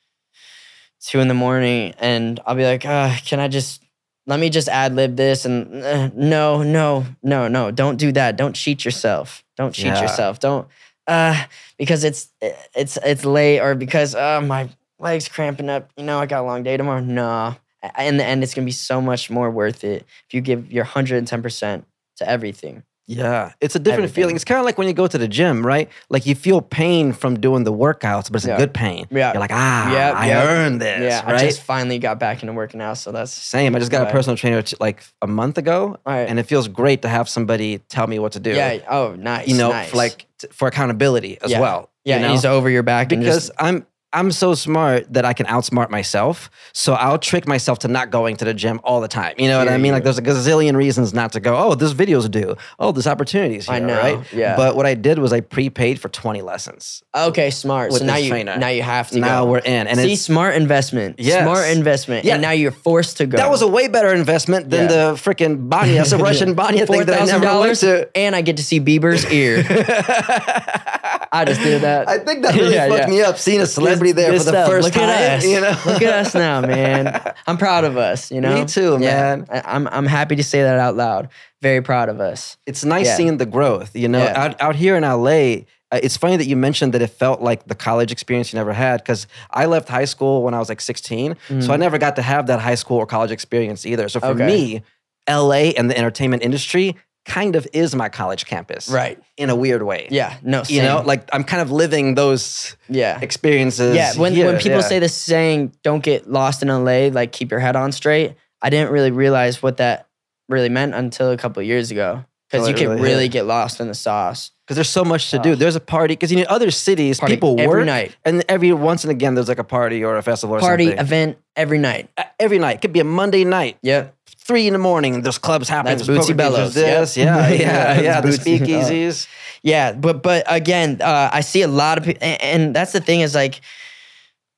two in the morning, and I'll be like, uh, can I just let me just ad lib this? And uh, no, no, no, no, don't do that. Don't cheat yourself. Don't cheat Yeah. yourself. Don't uh because it's it's it's late or because uh my legs cramping up. You know, I got a long day tomorrow. No, in the end, it's gonna be so much more worth it if you give your hundred and ten percent to everything. Yeah, it's a different Everything. feeling. It's kind of like when you go to the gym, right? Like you feel pain from doing the workouts, but it's Yeah. a good pain. Yeah. You're like, ah, Yep, I earned this, yeah, right? I just finally got back into working out, so that's Same. I just got a personal trainer like a month ago, right. and it feels great to have somebody tell me what to do. yeah. Oh, nice. you know, nice. for like for accountability as Yeah. well. yeah, you know? he's over your back because just I'm I'm so smart that I can outsmart myself. So I'll trick myself to not going to the gym all the time. You know what I mean? you. Like there's a gazillion reasons not to go. Oh, this video's due. Oh, this opportunities here, I know, right? yeah. But what I did was I prepaid for 20 lessons. okay, smart. So now you trainer. now you have to now go. we're in, and See, it's smart investment. Yes. Smart investment. Yeah. And now you're forced to go. that was a way better investment than Yeah. the freaking Banya, <laughs> some Russian Banya thing that I never went $4,000 to. and I get to see Bieber's ear. <laughs> I just did that. I think that really <laughs> Yeah, fucked yeah. me up seeing a celebrity there Good for the stuff. first Look time. At us. You know, Look at us now, man. <laughs> I'm proud of us. You know, Me too, man. I, I'm I'm happy to say that out loud. Very proud of us. it's nice seeing the growth. You know, out out here in LA. Uh, it's funny that you mentioned that it felt like the college experience you never had because I left high school when I was like 16, so I never got to have that high school or college experience either. So for Mm. Okay. me, LA and the entertainment industry kind of is my college campus, Right. In a weird way, Yeah. No. You know, like I'm kind of living those yeah. experiences. Yeah, when, here, when people yeah. say this saying, don't get lost in LA, like keep your head on straight, I didn't really realize what that really meant until a couple of years ago. Because Oh, you can really really get lost in the sauce. because there's so much to do. There's a party because you know other cities Party people every work night. and every once and again there's like a party or a festival or something. Party, something. event, every night. Uh, every night could be a Monday night, Yep. Three in the morning. There's clubs happening. That's Bootsy Bellows, there's yep. <laughs> Yeah, Yeah, yeah, yeah. The speakeasies. Yeah, but but again, uh, I see a lot of people, and, and that's the thing is like,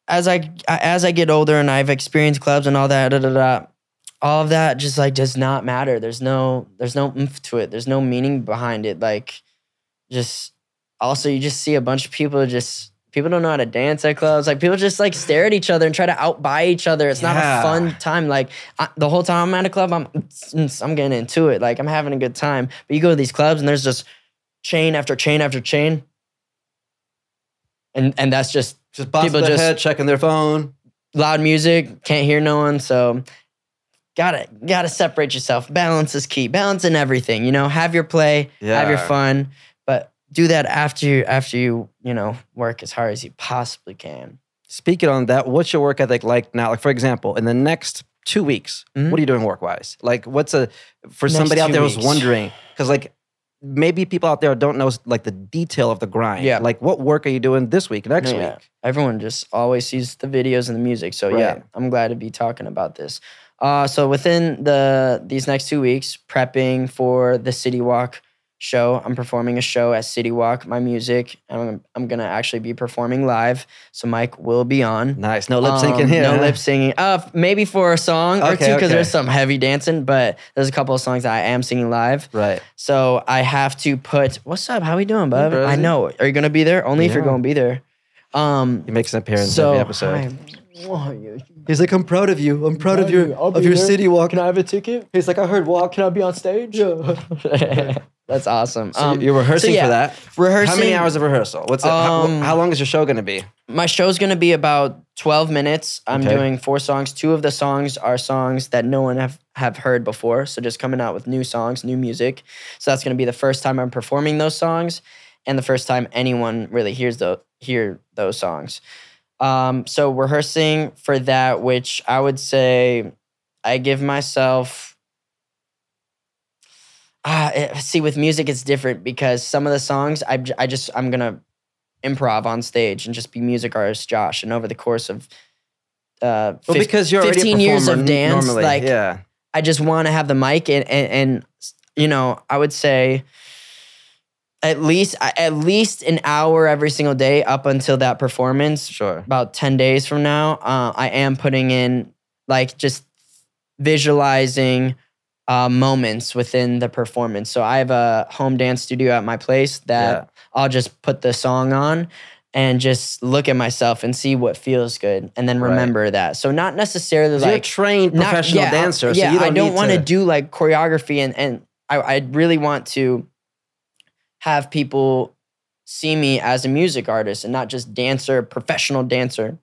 as I as I get older and I've experienced clubs and all that, da, da, da, all of that just like does not matter. There's no there's no oomph to it. There's no meaning behind it. Like, just also you just see a bunch of people just people don't know how to dance at clubs. Like people just like stare at each other and try to outbuy each other. It's not a fun time. Like I, the whole time I'm at a club, I'm I'm getting into it. Like I'm having a good time. But you go to these clubs and there's just chain after chain after chain, and and that's just Just People just- head, checking their phone. loud music. Can't hear no one. So. Gotta gotta separate yourself. Balance is key. Balance in everything. You know, have your play, have your fun, do that after you after you you know work as hard as you possibly can. Speaking on that, what's your work ethic like now? Like for example, in the next two weeks, Mhm. what are you doing work wise? Like what's a for Next somebody out there who's wondering because like maybe people out there don't know like the detail of the grind. Yeah. Like what work are you doing this week, next yeah. week? Everyone just always sees the videos and the music. So yeah, I'm glad to be talking about this. Uh, so within the these next two weeks, prepping for the City Walk show, I'm performing a show at City Walk. My music, I'm I'm gonna actually be performing live. So Mike will be on. Nice. No lip syncing Um, here. No huh? lip singing. Uh, maybe for a song or two because okay. there's some heavy dancing, but there's a couple of songs that I am singing live. Right. So I have to put. What's up? How we doing, bub? bro. I know. Are you gonna be there? Only if you're gonna be there. Um. He makes an appearance So every episode. hi. Whoa, you- He's like, I'm proud of you. I'm proud of your of you. Of your there. city walk. Can I have a ticket? He's like, I heard walk. Can I be on stage? Yeah. <laughs> That's awesome. So Um, you're rehearsing so yeah, for that. Rehearsing. How many hours of rehearsal? What's it, how, Um, how long is your show going to be? My show's gonna be about 12 minutes. I'm Okay. doing four songs. Two of the songs are songs that no one have, have heard before. So just coming out with new songs, new music. So that's gonna be the first time I'm performing those songs and the first time anyone really hears the hear those songs. Um, so rehearsing for that, which I would say I give myself eh, see, with music, it's different because some of the songs I, I just I'm gonna improv on stage and just be music artist Josh. And over the course of uh, Well, because you're already a 15 years of dance, normally. like yeah. I just want to have the mic and, and and you know I would say at least at least an hour every single day up until that performance. Sure. About ten days from now, uh, I am putting in like just visualizing uh, moments within the performance. So I have a home dance studio at my place that Yeah. I'll just put the song on and just look at myself and see what feels good and then Right. remember that. So not necessarily 'Cause you're a like trained not- professional yeah, dancer, Yeah, so you don't I don't want to to do like choreography and and I, I really want to have people see me as a music artist and not just dancer, professional dancer.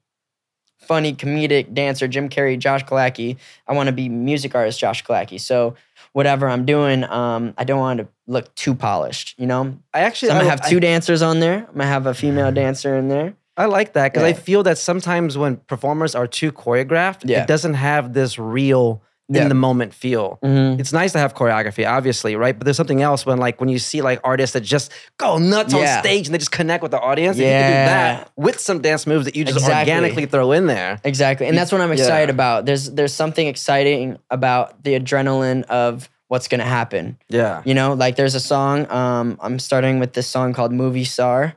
funny comedic dancer Jim Carrey, Josh Killacky. I want to be music artist Josh Killacky. So whatever I'm doing, um, I don't want to look too polished. You know, I actually so I'm gonna I- have two dancers on there. I'm gonna have a female dancer in there. I like that because I feel that sometimes when performers are too choreographed, Yeah. it doesn't have this real Yeah. In the moment feel. Mhm. It's nice to have choreography, obviously, right? But there's something else when, like, when you see like artists that just go nuts Yeah. on stage and they just connect with the audience. and you can do Yeah. that with some dance moves that you just Exactly. organically throw in there. Exactly. And that's what I'm Yeah. excited about. There's there's something exciting about the adrenaline of what's gonna happen. Yeah. You know, like there's a song. Um, I'm starting with this song called "Movie Star"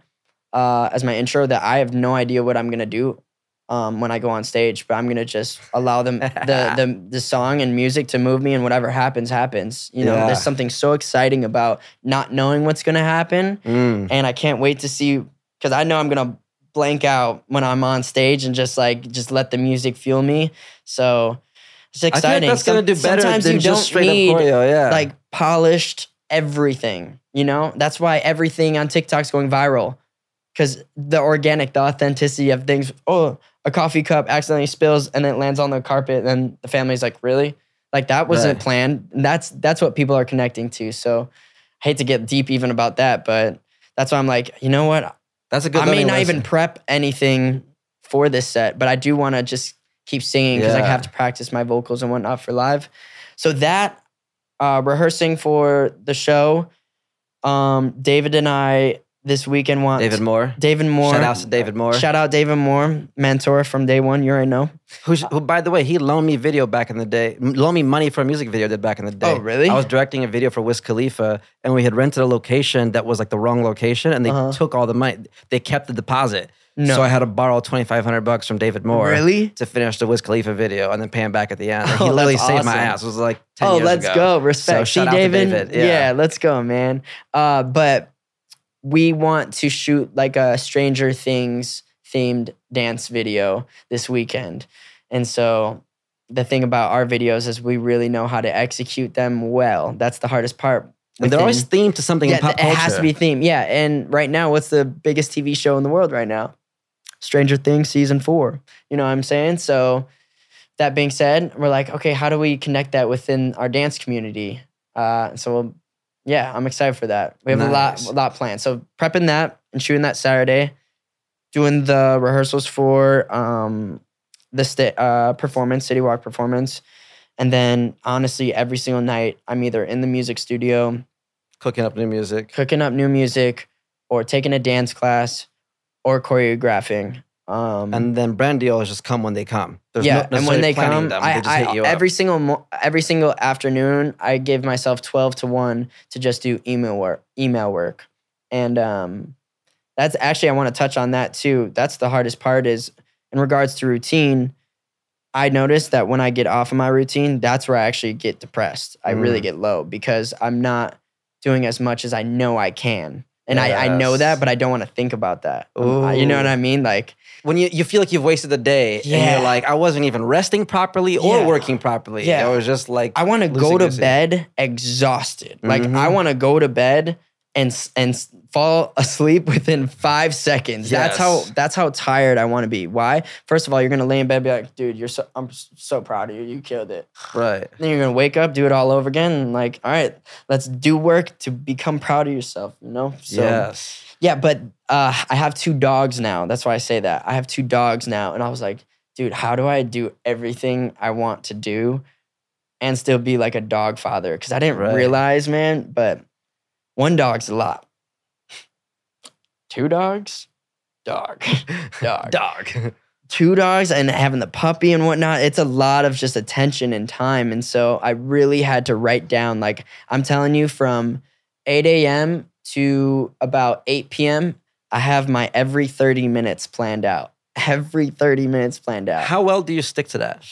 uh, as my intro. That I have no idea what I'm gonna do um, when I go on stage, but I'm gonna just allow them the the <laughs> the song and music to move me, and whatever happens, happens. You know, Yeah. there's something so exciting about not knowing what's gonna happen, Mm. and I can't wait to see because I know I'm gonna blank out when I'm on stage and just like just let the music fuel me. So it's exciting. that's gonna do better sometimes than you just don't straight need up choreo. Yeah. like polished everything. You know, that's why everything on TikTok's going viral because the organic, the authenticity of things. Oh, a coffee cup accidentally spills and it lands on the carpet, and then the family's like, "Really? Like that wasn't Right. planned." And that's that's what people are connecting to. So, I hate to get deep even about that, but that's why I'm like, you know what? that's a good. I may not even prep anything for this set, but I do want to just keep singing because I have to practice my vocals and whatnot for live. So that uh, rehearsing for the show, um, David and I this weekend want David Moore. David Moore. Shout out to David Moore. Shout out David Moore, mentor from day one. You already know. Who's, who, by the way, he loaned me video back in the day. Loaned me money for a music video I did back in the day. Oh, really? I was directing a video for Wiz Khalifa, and we had rented a location that was like the wrong location, and they Uh-huh. took all the money. They kept the deposit, No. so I had to borrow twenty five hundred bucks from David Moore Really? to finish the Wiz Khalifa video, and then pay him back at the end. And he <laughs> Oh, literally saved my ass. It was like 10 Oh, let's ago. go. Respect. So shout See, out to David. David. Yeah. Yeah. let's go, man. Uh, but we want to shoot like a Stranger Things themed dance video this weekend. And so the thing about our videos is we really know how to execute them well. That's the hardest part. And they're always themed to something yeah, in pop th- it has to be themed. Yeah. And right now, what's the biggest TV show in the world right now? Stranger Things season four. You know what I'm saying? So that being said, we're like, okay, how do we connect that within our dance community? Uh, so we'll, yeah, I'm excited for that. We have a lot, a lot planned. So prepping that and shooting that Saturday, doing the rehearsals for um, the sta- uh, performance, City Walk performance, and then honestly, every single night, I'm either in the music studio Cooking up new music. cooking up new music or taking a dance class or choreographing. Um, And then brand deals just come when they come. There's yeah, no and when they come, them. I, they just I hit you up. every single mo- every single afternoon, I give myself twelve to one to just do email work, email work, and um, that's actually I want to touch on that too. That's the hardest part is in regards to routine. I notice that when I get off of my routine, that's where I actually get depressed. I really Mm. get low because I'm not doing as much as I know I can. And I, I know that, but I don't want to think about that. You know what I mean? Like, when you, you feel like you've wasted the day and you're like, I wasn't even resting properly or Yeah. working properly. Yeah. It was just like, I want to go to bed exhausted. Like I Mhm. want to go to bed and and fall asleep within five seconds. That's how that's how tired I want to be. Why? First of all, you're gonna lay in bed, and be like, dude, you're so I'm so proud of you. You killed it. right. Then you're gonna wake up, do it all over again, and like, all right, let's do work to become proud of yourself. You know? So, yes. Yeah, but uh, I have two dogs now. That's why I say that. I have two dogs now. And I was like, dude, how do I do everything I want to do and still be like a dog father? Because I didn't Right. realize, man, but one dog's a lot. Two dogs? Dog. <laughs> Dog. Dog. Two dogs and having the puppy and whatnot, it's a lot of just attention and time. And so I really had to write down, like, I'm telling you, from 8 a.m. to about 8 p.m., I have my every 30 minutes planned out. <laughs> Every 30 minutes planned out. How well do you stick to that?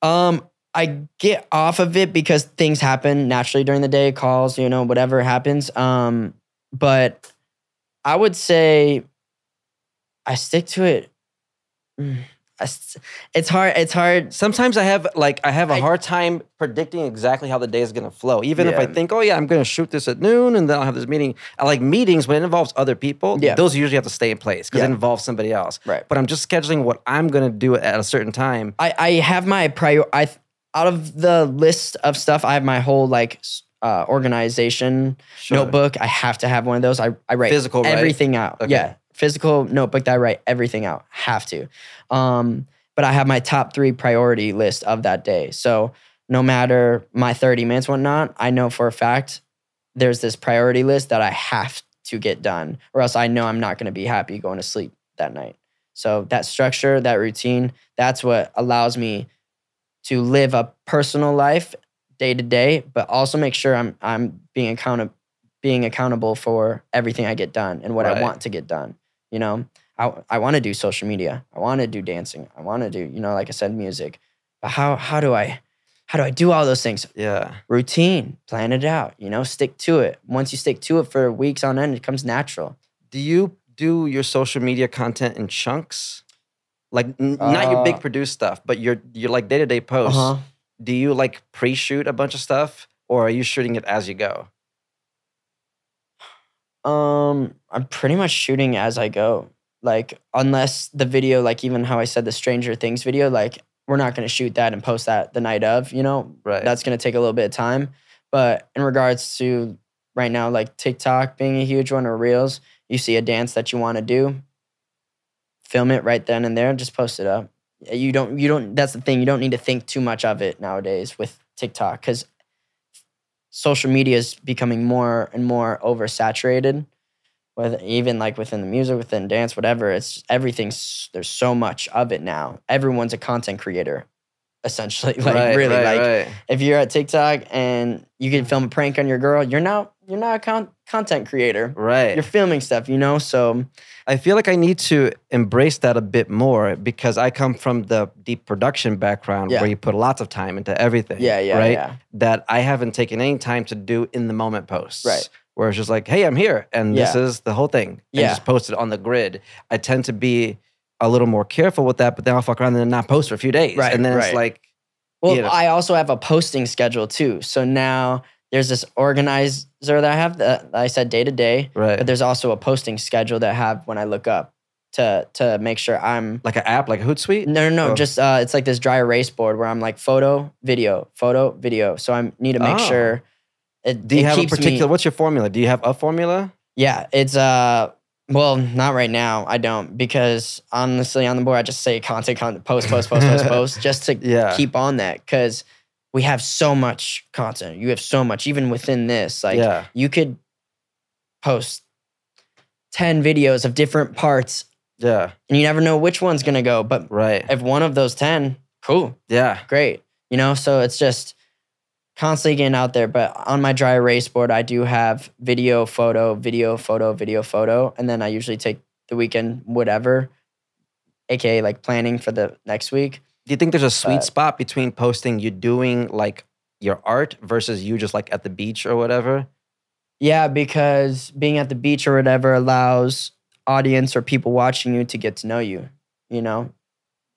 Um, I get off of it because things happen naturally during the day, calls, you know, whatever happens. Um, but I would say I stick to it. mm, I s- it's hard. It's hard. Sometimes I have like I have a I- hard time predicting exactly how the day is gonna flow. Even if I think, oh yeah, I'm gonna shoot this at noon and then I'll have this meeting. I like meetings when it involves other people. Yeah. Those usually have to stay in place because Yeah. it involves somebody else. Right. But I'm just scheduling what I'm gonna do at a certain time. I, I have my prior. I out of the list of stuff, I have my whole like uh, organization Sure. notebook. I have to have one of those. I, I write Physical, right? everything out. Okay. Yeah, physical notebook that I write everything out. Have to. Um, but I have my top three priority list of that day. So no matter my 30 minutes, whatnot, I know for a fact there's this priority list that I have to get done, or else I know I'm not going to be happy going to sleep that night. So that structure, that routine, that's what allows me to live a personal life day to day, but also make sure I'm I'm being accountable being accountable for everything I get done and what Right. I want to get done. You know, I I want to do social media. I want to do dancing. I want to do, you know, like I said, music. But how how do I how do I do all those things? Yeah. Routine, plan it out, you know, stick to it. Once you stick to it for weeks on end, it comes natural. Do you do your social media content in chunks? Like n- not your Uh, big produced stuff, but your your like day to day posts. Uh-huh. Do you like pre shoot a bunch of stuff, or are you shooting it as you go? Um, I'm pretty much shooting as I go. Like, unless the video, like even how I said the Stranger Things video, like we're not gonna shoot that and post that the night of. You know, Right. that's gonna take a little bit of time. But in regards to right now, like TikTok being a huge one or Reels, you see a dance that you want to do, film it right then and there, and just post it up. You don't. You don't. That's the thing. You don't need to think too much of it nowadays with TikTok because social media is becoming more and more oversaturated with even like within the music within dance whatever it's everything's there's so much of it now everyone's a content creator essentially <laughs> like Right, really right, like right. if you're at tiktok and you can film a prank on your girl you're now you're not a con- content creator Right. you're filming stuff you know so I feel like I need to embrace that a bit more because I come from the deep production background Yeah. where you put lots of time into everything. yeah yeah right? yeah That I haven't taken any time to do in the moment posts. Right. Where it's just like, hey, I'm here and this is the whole thing. And Yeah. just post it on the grid. I tend to be a little more careful with that, but then I'll fuck around and then not post for a few days. Right, And then it's like, Well, you know. I also have a posting schedule too. So now there's this organizer that I have that I said day to day, right. but there's also a posting schedule that I have when I look up to to make sure I'm like an app, like Hootsuite. no no no Oh. just uh, it's like this dry erase board where I'm like photo video photo video. So I need to make Oh. sure. It, Do you it have a keeps me- particular, what's your formula? Do you have a formula? Yeah, it's uh well, not right now. I don't because honestly, on the board, I just say content, content, post, post, post, post, <laughs> post, just to Yeah. keep on that because we have so much content. You have so much, even within this. Like yeah. you could post ten videos of different parts, Yeah. and you never know which one's gonna go. But Right. if one of those ten, cool, Yeah. great. You know, so it's just constantly getting out there. But on my dry erase board, I do have video, photo, video, photo, video, photo. And then I usually take the weekend, whatever, aka like planning for the next week. Do you think there's a sweet But- spot between posting you doing like your art versus you just like at the beach or whatever? Yeah, because being at the beach or whatever allows audience or people watching you to get to know you, you know?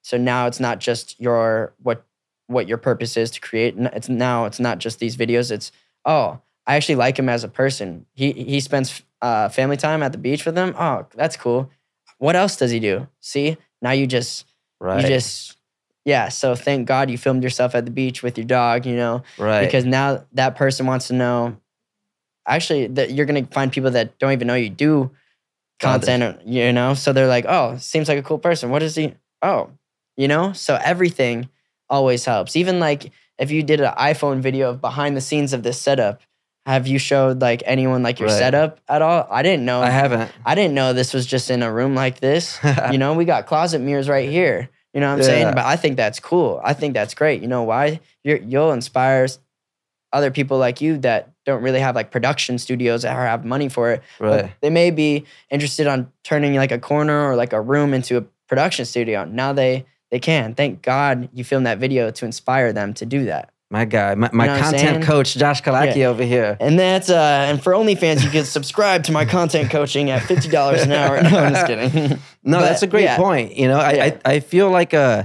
So now it's not just your what what your purpose is to create. It's now it's not just these videos. It's oh, I actually like him as a person. He he spends uh, family time at the beach with them. Oh, that's cool. What else does he do? See, now you just Right. you just yeah. So thank God you filmed yourself at the beach with your dog. You know, right. because now that person wants to know actually that you're going to find people that don't even know you do content or, you know so they're like oh seems like a cool person what is he oh you know so everything always helps even like if you did an iphone video of behind the scenes of this setup have you showed like anyone like your Right. setup at all i didn't know I haven't. I didn't know this was just in a room like this <laughs> you know, we got closet mirrors right here. You know what I'm saying? But I think that's cool. I think that's great. You know why? You're, you'll inspire other people like you that don't really have like production studios or have money for it. but they may be interested on turning like a corner or like a room into a production studio. Now they they can. Thank God you filmed that video to inspire them to do that. My guy, my, my You know content coach, Josh Killacky Yeah. over here. And that's uh and for OnlyFans you can subscribe to my content coaching at fifty dollars an hour. <laughs> No, I'm just kidding. <laughs> No, But, that's a great yeah. point. You know, I, Yeah. I I feel like uh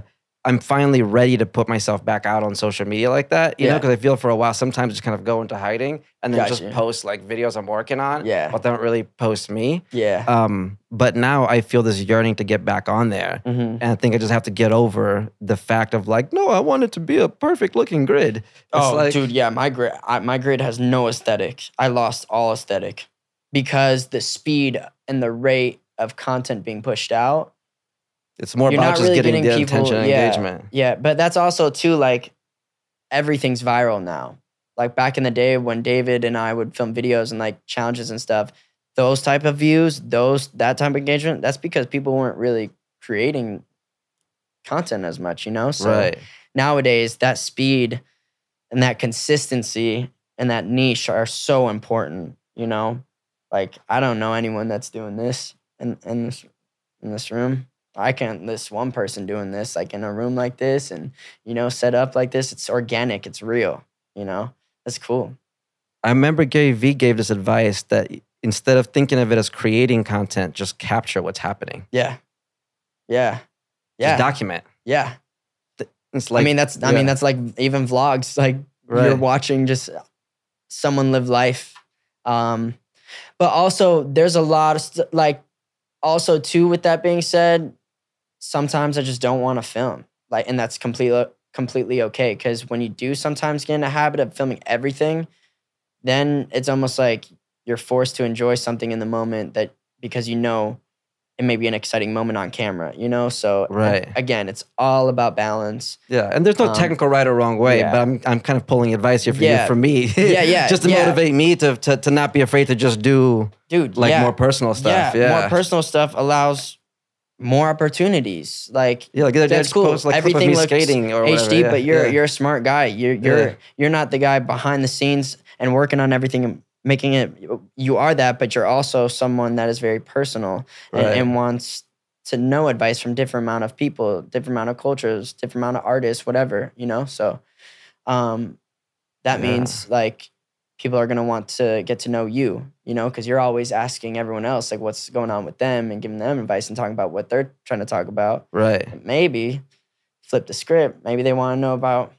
I'm finally ready to put myself back out on social media like that. You know, because I feel for a while sometimes just kind of go into hiding and then just post like videos I'm working on. Yeah. But don't really post me. Yeah. Um, but now I feel this yearning to get back on there. hmm And I think I just have to get over the fact of like, no, I want it to be a perfect looking grid. It's Oh, like, dude, yeah, my grid, I, my grid has no aesthetic. I lost all aesthetic because the speed and the rate of content being pushed out. It's more You're about just really getting, getting the people- attention and yeah. engagement. Yeah, but that's also too like everything's viral now. Like back in the day when David and I would film videos and like challenges and stuff, those type of views, those that type of engagement, that's because people weren't really creating content as much, you know? So right. nowadays that speed and that consistency and that niche are so important, you know? Like I don't know anyone that's doing this in, in this in this room. I can't list one person doing this like in a room like this and you know set up like this. It's organic, it's real, you know? That's cool. I remember Gary Vee gave this advice that instead of thinking of it as creating content, just capture what's happening. Yeah. Yeah. Just Yeah. document. yeah. It's like I mean that's I yeah. mean that's like even vlogs like you're watching just someone live life um but also there's a lot of st- like also too with that being said sometimes i just don't want to film like and that's completely completely okay because when you do sometimes get in a habit of filming everything then it's almost like you're forced to enjoy something in the moment that because you know it may be an exciting moment on camera you know so Right. again it's all about balance Yeah, and there's no Um, technical right or wrong way, yeah. but I'm I'm kind of pulling advice here for Yeah. you, for me. <laughs> Yeah, yeah, <laughs> just to yeah. motivate me to, to to not be afraid to just do dude like more personal stuff. Yeah, more personal stuff allows more opportunities. Like Yeah, like the other day I that's cool. posted, like, a clip of Everything looks skating or HD, yeah, but you're yeah. you're a smart guy. You're you're Yeah. you're not the guy behind the scenes and working on everything and making it. You are that, but you're also someone that is very personal and, Right. and wants to know advice from different amount of people, different amount of cultures, different amount of artists, whatever you know. So, um, that means like people are gonna want to get to know you, you know, because you're always asking everyone else like what's going on with them and giving them advice and talking about what they're trying to talk about. right. Maybe flip the script. Maybe they want to know about,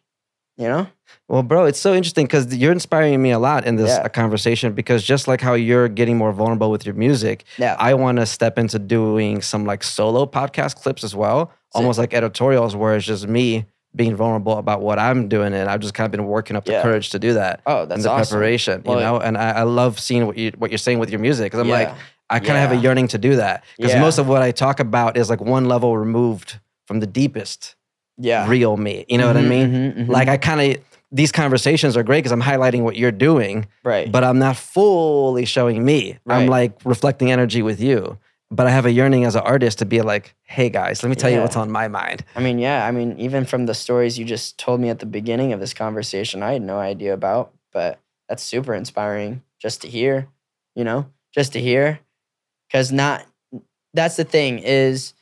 you know, Well, bro, it's so interesting because you're inspiring me a lot in this Yeah. uh, conversation. Because just like how you're getting more vulnerable with your music, yeah, I want to step into doing some like solo podcast clips as well, almost like editorials where it's just me being vulnerable about what I'm doing, and I've just kind of been working up the Yeah. courage to do that. oh, that's the awesome. preparation, Well, you know, and I, I love seeing what you what you're saying with your music because I'm like I kind of have a yearning to do that because Yeah. most of what I talk about is like one level removed from the deepest yeah, real me. You know what I Mhm, mean? mhm, mhm. Like I kind of these conversations are great because I'm highlighting what you're doing, right, but I'm not fully showing me. I'm like reflecting energy with you. But I have a yearning as an artist to be like, hey guys, let me tell you what's on my mind. I mean, yeah, I mean, even from the stories you just told me at the beginning of this conversation, I had no idea about, but that's super inspiring just to hear, you know, just to hear. Cause not, that's the thing is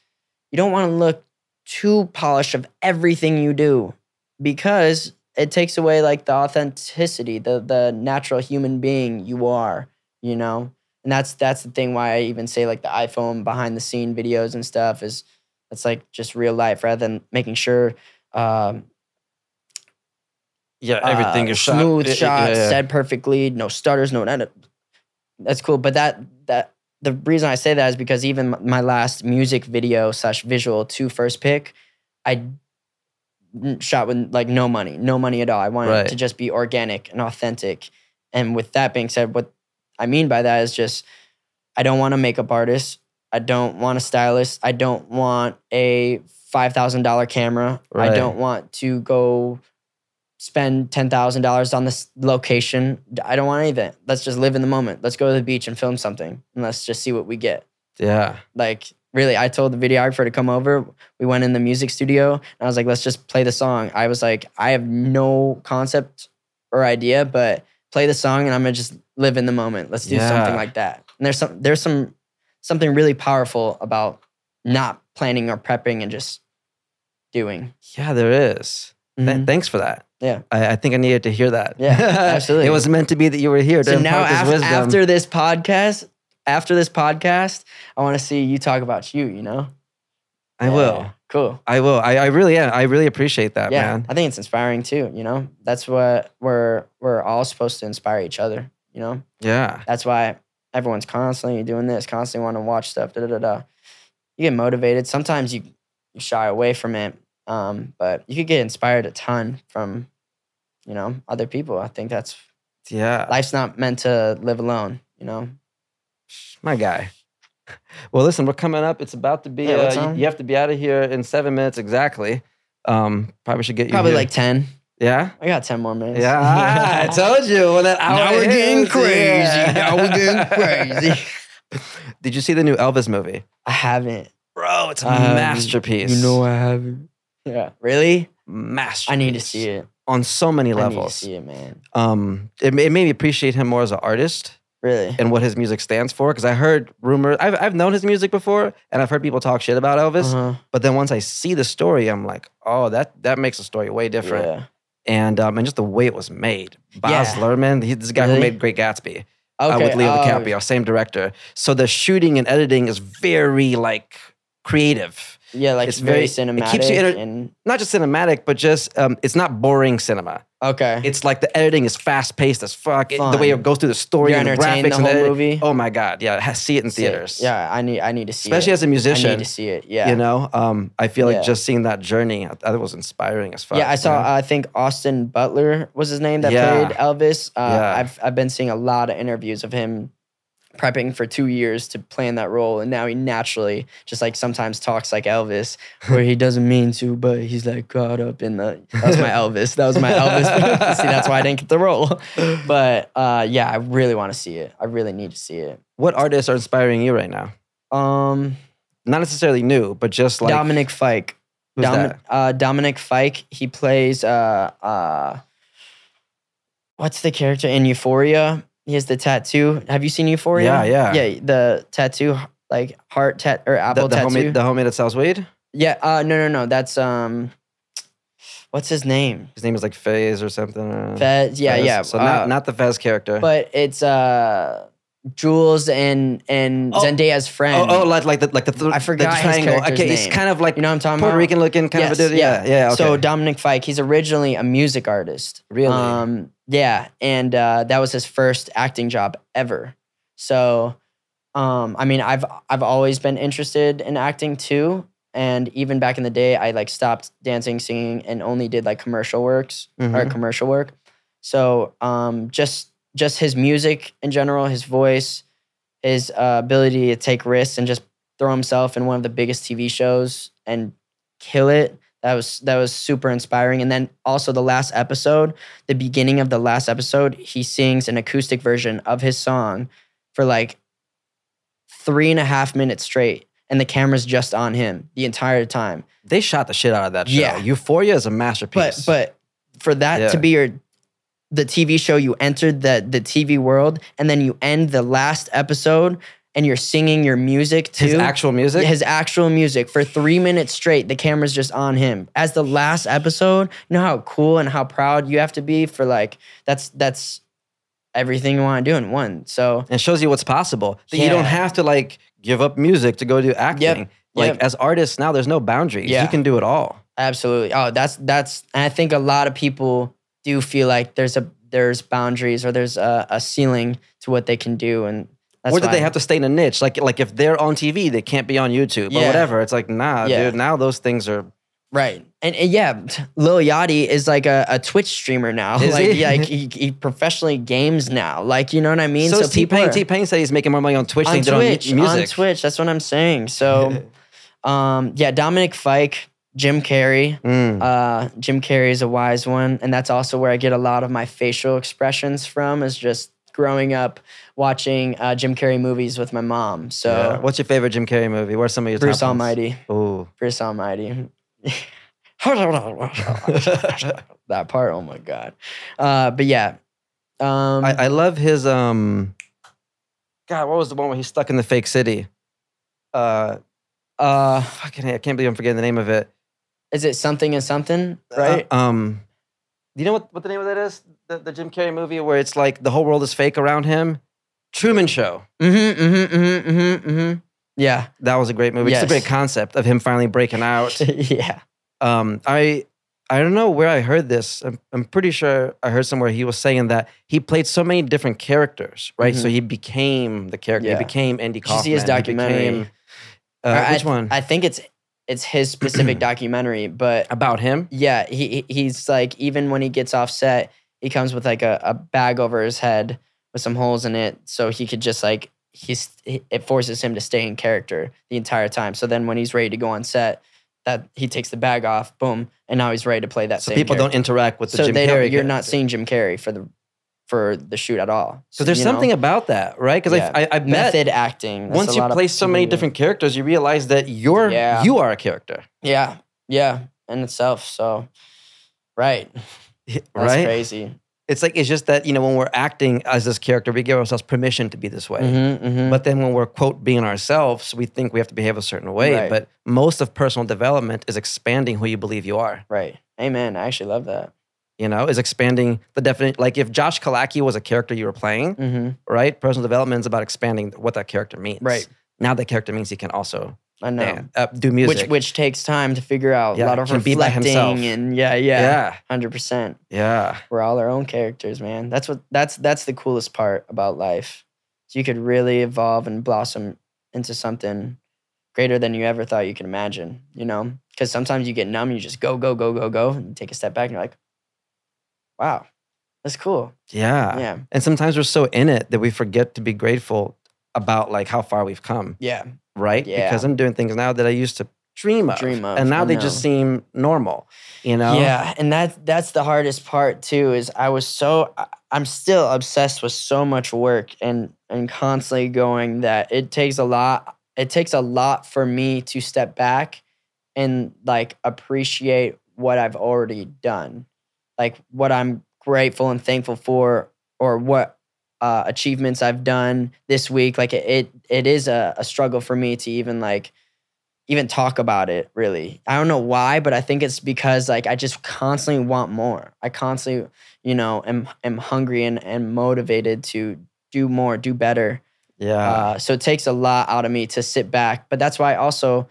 you don't want to look too polished of everything you do because it takes away like the authenticity, the, the natural human being you are, you know? And that's, that's the thing why I even say like the iPhone behind the scene videos and stuff is, it's like just real life rather than making sure um, Yeah, everything uh, is smooth shot, said perfectly, no stutters, no edit. That's cool, but that that the reason I say that is because even my last music video slash visual to first pick, I shot with like no money, no money at all. I wanted it Right. to just be organic and authentic. And with that being said, what I mean by that is just I don't want a makeup artist. I don't want a stylist. I don't want a five thousand dollar camera. I don't want to go spend ten thousand dollars on this location. I don't want anything. Let's just live in the moment. Let's go to the beach and film something, and let's just see what we get. Yeah. Like really, I told the videographer to come over. We went in the music studio, and I was like, "Let's just play the song." I was like, "I have no concept or idea, but play the song, and I'm gonna just live in the moment. Let's do Yeah. something like that." And there's some there's some something really powerful about not planning or prepping and just doing. Yeah, there is. Th- Mhm. thanks for that. Yeah. I, I think I needed to hear that. Yeah, <laughs> absolutely. it was meant to be that you were here to So now af- after this podcast, after this podcast, I want to see you talk about you. You know. I Yeah. will. Cool. I will. I, I really am. I really appreciate that, yeah, man. I think it's inspiring too. You know, that's what we're we're all supposed to inspire each other. You know, Yeah. that's why everyone's constantly doing this, constantly wanting to watch stuff. Da da da da. You get motivated. Sometimes you you shy away from it, um, but you could get inspired a ton from, you know, other people. I think that's Yeah. life's not meant to live alone. You know. My guy. <laughs> Well, listen, we're coming up. It's about to be. Yeah, uh, you, you have to be out of here in seven minutes exactly. Um, probably should get you. Probably here. like ten. Yeah. I got ten more minutes. Yeah, Ah, I <laughs> told you when that hour Now we're getting crazy. yeah. Now we're getting <laughs> crazy. Did you see the new Elvis movie? I haven't. Bro, it's a haven't. masterpiece. You know I haven't. Yeah. Really? masterpiece. I need to see it. on so many I need to levels. see it, man. Um, it, it made me appreciate him more as an artist Really? and what his music stands for. Because I heard rumors, I've I've known his music before, and I've heard people talk shit about Elvis. Uh-huh. But then once I see the story, I'm like, oh, that that makes the story way different. Yeah. And um, and just the way it was made. Baz Yeah. Luhrmann, he, this guy who made Great Gatsby Okay. uh, with Leo oh, DiCaprio, same director. So the shooting and editing is very like creative. Yeah, like It's it's very, cinematic. it keeps you enter- and Not just cinematic, but just um, it's not boring cinema. Okay. It's like the editing is fast paced as fuck. It- the way it goes through the story You're and the graphics the and whole movie. Oh my god, yeah, see it in Sick. theaters. Yeah, I need I need to see it. especially it. as a musician. I need to see it. Yeah. You know, um, I feel like Yeah. just seeing that journey, I thought was inspiring as fuck. yeah, I saw. man. I think Austin Butler was his name that Yeah. played Elvis. Uh, Yeah. I've I've been seeing a lot of interviews of him prepping for two years to play in that role, and now he naturally just like sometimes talks like Elvis, where he doesn't mean to, but he's like caught up in the. That was my Elvis. That was my Elvis. see, that's why I didn't get the role. But uh, yeah, I really want to see it. I really need to see it. what artists are inspiring you right now? Um, Not necessarily new, but just like Dominic Fike. who's Domi- that? Uh, Dominic Fike. He plays uh uh what's the character in Euphoria? He has the tattoo. Have you seen Euphoria? Yeah, yeah. Yeah, the tattoo like heart tat or The, apple the tattoo. homie, the homie that sells weed. yeah, uh no no no, that's um what's his name? His name is like Fez or something. or- Fez. Yeah, Fez. yeah. So not uh, not the Fez character. but it's uh Jules and and Oh. Zendaya's friend. oh, oh, like like the like the, th- I forgot the his triangle. character's okay, he's kind of like you know what I'm talking Puerto about? Rican looking kind of a dude. Yeah, yeah. okay. So Dominic Fike, he's originally a music artist. Really? Um, yeah, and uh, that was his first acting job ever. So, um, I mean, I've I've always been interested in acting too, and even back in the day, I like stopped dancing, singing, and only did like commercial works or Mhm. commercial work. So, um, just just his music in general, his voice, his uh, ability to take risks and just throw himself in one of the biggest TV shows and kill it. That was that was super inspiring. And then also the last episode, the beginning of the last episode, he sings an acoustic version of his song for like three and a half minutes straight, and the camera's just on him the entire time. they shot the shit out of that show. Yeah. Euphoria is a masterpiece. But but for that Yeah. to be your the TV show, you entered the the TV world, and then you end the last episode, and you're singing your music to his actual music. his actual music for three minutes straight. The camera's just on him. As the last episode, you know how cool and how proud you have to be for like that's that's everything you want to do in one. So and shows you what's possible. That you don't have to like give up music to go do acting. Like Yep. as artists now, there's no boundaries. Yeah. You can do it all. absolutely. Oh, that's that's. And I think a lot of people do feel like there's a there's boundaries or there's a, a ceiling to what they can do, and that's or that they have to stay in a niche. Like like if they're on TV, they can't be on YouTube or whatever. It's like nah, Yeah. dude. Now those things are. Right. And, and yeah, <laughs> Lil Yachty is like a, a Twitch streamer now. Is <laughs> like, he? like he, he professionally games now. Like, you know what I mean? so, is t-pain are- T Pain said he's making more money on Twitch than on he did on music. on Twitch. That's what I'm saying. So, <laughs> um, yeah, Dominic Fike, Jim Carrey. Mm. Uh, Jim Carrey is a wise one, and that's also where I get a lot of my facial expressions from. Is just growing up watching uh, Jim Carrey movies with my mom. So, Yeah. What's your favorite Jim Carrey movie? Where's some of your Bruce? Almighty. Ooh. Bruce Almighty. <laughs> that part, oh my god. Uh, but yeah, um, I, I love his um. God, what was the one where he's stuck in the fake city? Uh, uh, fucking, I can't believe I'm forgetting the name of it. Is it something and something? Right. Uh, um, do you know what, what the name of that is? The, the Jim Carrey movie where it's like the whole world is fake around him. Truman Show. mm-hmm. Mm-hmm. Mm-hmm. Mm-hmm. Mm-hmm. Yeah. That was a great movie. It's a great concept of him finally breaking out. <laughs> yeah. um, I I don't know where I heard this. I'm, I'm pretty sure I heard somewhere he was saying that he played so many different characters, right? So Mhm. he became the character. Yeah. He became Andy Did you see his documentary? became- uh, Or which I, one? I think it's it's his specific <clears throat> documentary, but About him? yeah, he he- he's like even when he gets off set, he comes with like a, a bag over his head with some holes in it, so he could just like he's it forces him to stay in character the entire time. So then when he's ready to go on set, that he takes the bag off, boom, and now he's ready to play that So same. people don't interact with the so Jim they Carrey. don't. You're not seeing Jim Carrey for the for the shoot at all. So there's you know? something about that, right? Because Yeah. I, I, I method acting. That's once you play so many different characters, you realize that you're Yeah. you are a character, Yeah, yeah, in itself. So, right, <laughs> that's right? crazy. It's like it's just that you know when we're acting as this character, we give ourselves permission to be this way. Mhm, mhm. But then when we're quote being ourselves, we think we have to behave a certain way. Right. But most of personal development is expanding who you believe you are. right, amen. I actually love that. You know, is expanding the definite. Like if Josh Killacky was a character you were playing, hmm right? Personal development is about expanding what that character means. Right. Now that character means he can also I know. dan- uh, do music. Which which takes time to figure out. Yeah, a lot of can be by himself. reflecting and yeah, yeah, yeah, hundred percent. yeah, We're all our own characters, man. That's what that's that's the coolest part about life. So you could really evolve and blossom into something greater than you ever thought you could imagine. You know, because sometimes you get numb, you just go, go, go, go, go, and take a step back, and you're like, wow, that's cool. yeah, Yeah, And sometimes we're so in it that we forget to be grateful about like how far we've come. yeah, right? Yeah. Because I'm doing things now that I used to dream of. Dream of, And now they just seem normal, you know? Yeah, and that that's the hardest part too. Is I was so I'm still obsessed with so much work and and constantly going that it takes a lot. It takes a lot for me to step back and like appreciate what I've already done, like what I'm grateful and thankful for, or what uh, achievements I've done this week. Like it, it, it is a, a struggle for me to even like even talk about it really. I don't know why, but I think it's because like I just constantly want more. I constantly, you know, am am hungry and, and motivated to do more, do better. Yeah. Uh, so it takes a lot out of me to sit back. But that's why also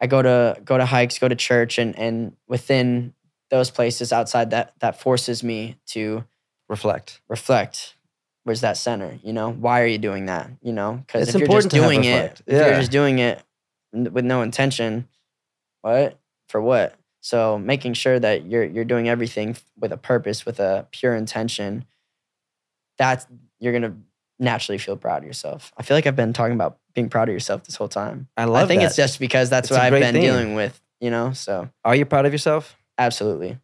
I go to go to hikes, go to church and and within those places outside that that forces me to Reflect. reflect. Where's that center? You know, why are you doing that? You know, because if you're just important to have doing it, reflect. if you're Yeah. just doing it with no intention, what for what? So making sure that you're you're doing everything with a purpose, with a pure intention, that's you're gonna naturally feel proud of yourself. I feel like I've been talking about being proud of yourself this whole time. I love I think that. it's just because that's It's what I've been thing. dealing with, you know. So Are you proud of yourself? Absolutely.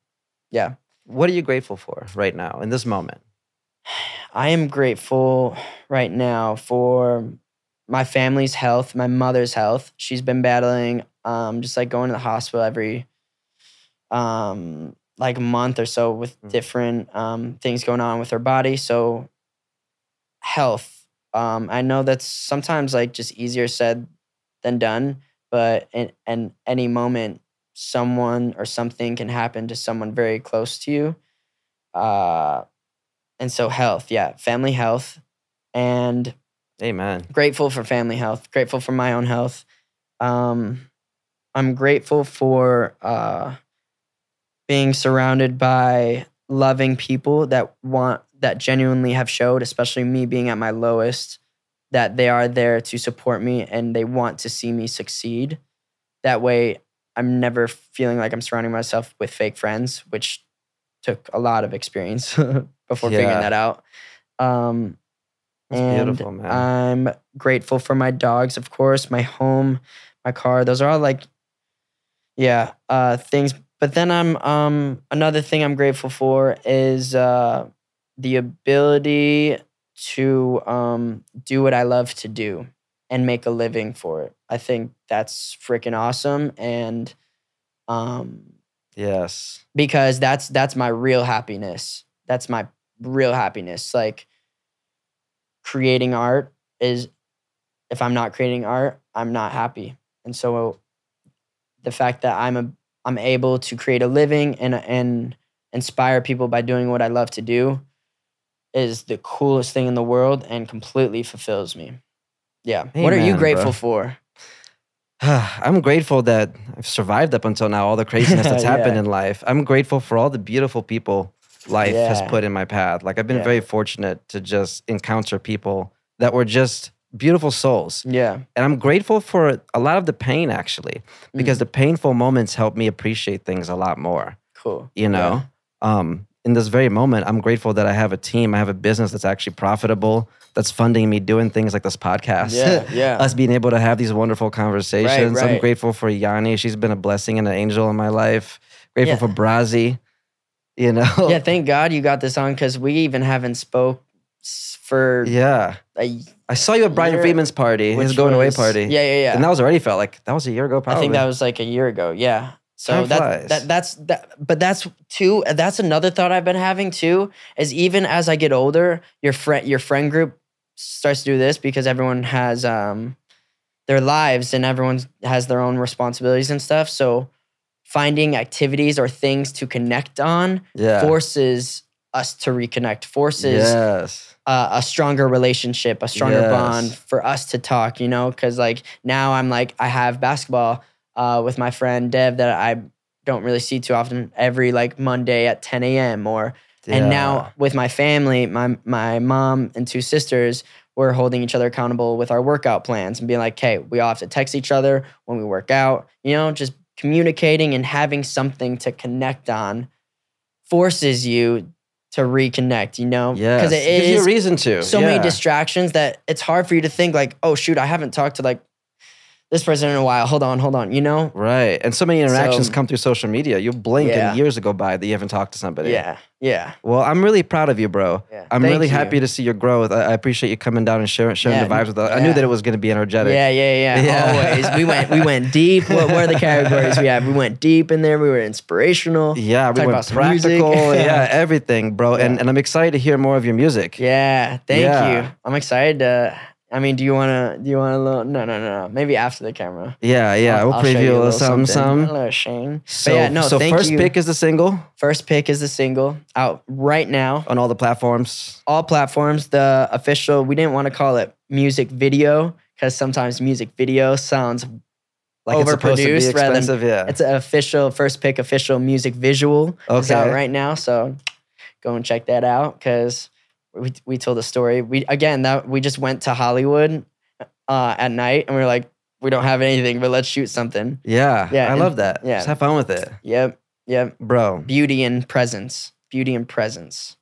Yeah. What are you grateful for right now in this moment? <sighs> I am grateful right now for my family's health, my mother's health. She's been battling, um, just like going to the hospital every, um, like month or so with Mm. different um, things going on with her body. So, health. Um, I know that's sometimes like just easier said than done, but in, in any moment, someone or something can happen to someone very close to you. Uh, and so health, yeah, family health, and Amen. grateful for family health. Grateful for my own health. Um, I'm grateful for uh, being surrounded by loving people that want that genuinely have showed, especially me being at my lowest, that they are there to support me and they want to see me succeed. That way, I'm never feeling like I'm surrounding myself with fake friends, which took a lot of experience <laughs> before Yeah. figuring that out. Um, That's and beautiful, man. I'm grateful for my dogs, of course, my home, my car. Those are all like, yeah, uh, things. But then I'm um another thing I'm grateful for is uh, the ability to um do what I love to do and make a living for it. I think that's freaking awesome, and um yes. because that's that's my real happiness. That's my real happiness. Like creating art is if I'm not creating art, I'm not happy. And so the fact that I'm a I'm able to create a living and and inspire people by doing what I love to do is the coolest thing in the world and completely fulfills me. Yeah. what are you grateful bro. for? <sighs> I'm grateful that I've survived up until now, all the craziness that's <laughs> happened Yeah. in life. I'm grateful for all the beautiful people life has put in my path. Like, I've been Yeah. very fortunate to just encounter people that were just beautiful souls. Yeah. And I'm grateful for a lot of the pain, actually, Mm. because the painful moments help me appreciate things a lot more. Cool. you know um in this very moment i'm grateful that i have a team i have a business that's actually profitable that's funding me doing things like this podcast Yeah, <laughs> yeah. us being able to have these wonderful conversations i'm grateful for yanni she's been a blessing and an angel in my life grateful Yeah. for brazi you know <laughs> Yeah, thank God you got this on because we even haven't spoke for yeah a, i saw you at brian Year- freeman's party his going away party Yeah, yeah, yeah. and that was already felt like that was a year ago probably I think that was like a year ago. Yeah. So Time that, flies. that that's that but that's too that's another thought I've been having too is even as I get older, your friend your friend group starts to do this because everyone has um their lives and everyone has their own responsibilities and stuff. So finding activities or things to connect on yeah forces us to reconnect, forces yes uh, a stronger relationship, a stronger Yes. bond for us to talk, you know? Because like now I'm like, I have basketball uh, with my friend Dev that I don't really see too often every like Monday at 10 a.m. or, and now with my family, my, my mom and two sisters, we're holding each other accountable with our workout plans and being like, hey, we all have to text each other when we work out, you know, just communicating and having something to connect on forces you to reconnect, you know? Yeah. Because it gives you a reason to so yeah. many distractions that it's hard for you to think like, oh shoot, I haven't talked to like this person in a while. Hold on, hold on. You know? Right. And so many interactions So- come through social media. You blink Yeah. and years go by that you haven't talked to somebody. Yeah, yeah. Well, I'm really proud of you, bro. Yeah. I'm Thank really you. happy to see your growth. I, I appreciate you coming down and sharing, sharing Yeah, the vibes with us. I knew that it was going to be energetic. Yeah, yeah, yeah, <laughs> Yeah. Always. We went we went deep. What, are the categories we have? We went deep in there. We were inspirational. Yeah, we Talk went about some music. practical. <laughs> yeah, everything, bro. And and I'm excited to hear more of your music. Yeah, thank you. I'm excited to I mean, do you wanna do you wanna little no no no no. Maybe after the camera. Yeah, yeah. I'll- we'll I'll preview a little something, A little Shane. So, but yeah, no, so first you. pick is the single First pick is the single out right now. on all the platforms. all platforms. The official, we didn't want to call it music video because sometimes music video sounds Like it's supposed to be Overproduced rather than- yeah. it's an official first pick official music visual is out right now. So go and check that out because we we told a story. We again that we just went to Hollywood uh, at night and we were like, we don't have anything, but let's shoot something. yeah, Yeah, I and- love that. yeah. Just have fun with it, Yep, yep. bro. Beauty and presence. Beauty and presence.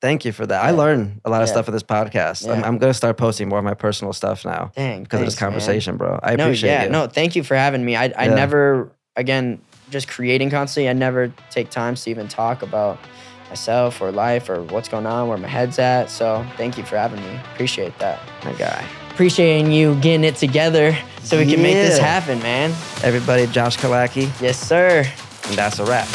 Thank you for that. I Yeah. learned a lot of Yeah. stuff in this podcast. I'm, I'm gonna start posting more of my personal stuff now Dang. because of this thanks, man. conversation, bro. I no, appreciate yeah, you. no, thank you for having me. I, I Yeah. never, again, just creating constantly. I never take time to even talk about myself or life or what's going on, where my head's at. So thank you for having me. Appreciate that. my guy. Appreciating you getting it together so we can make this happen, man. Everybody, Josh Killacky, Yes, sir. and that's a wrap.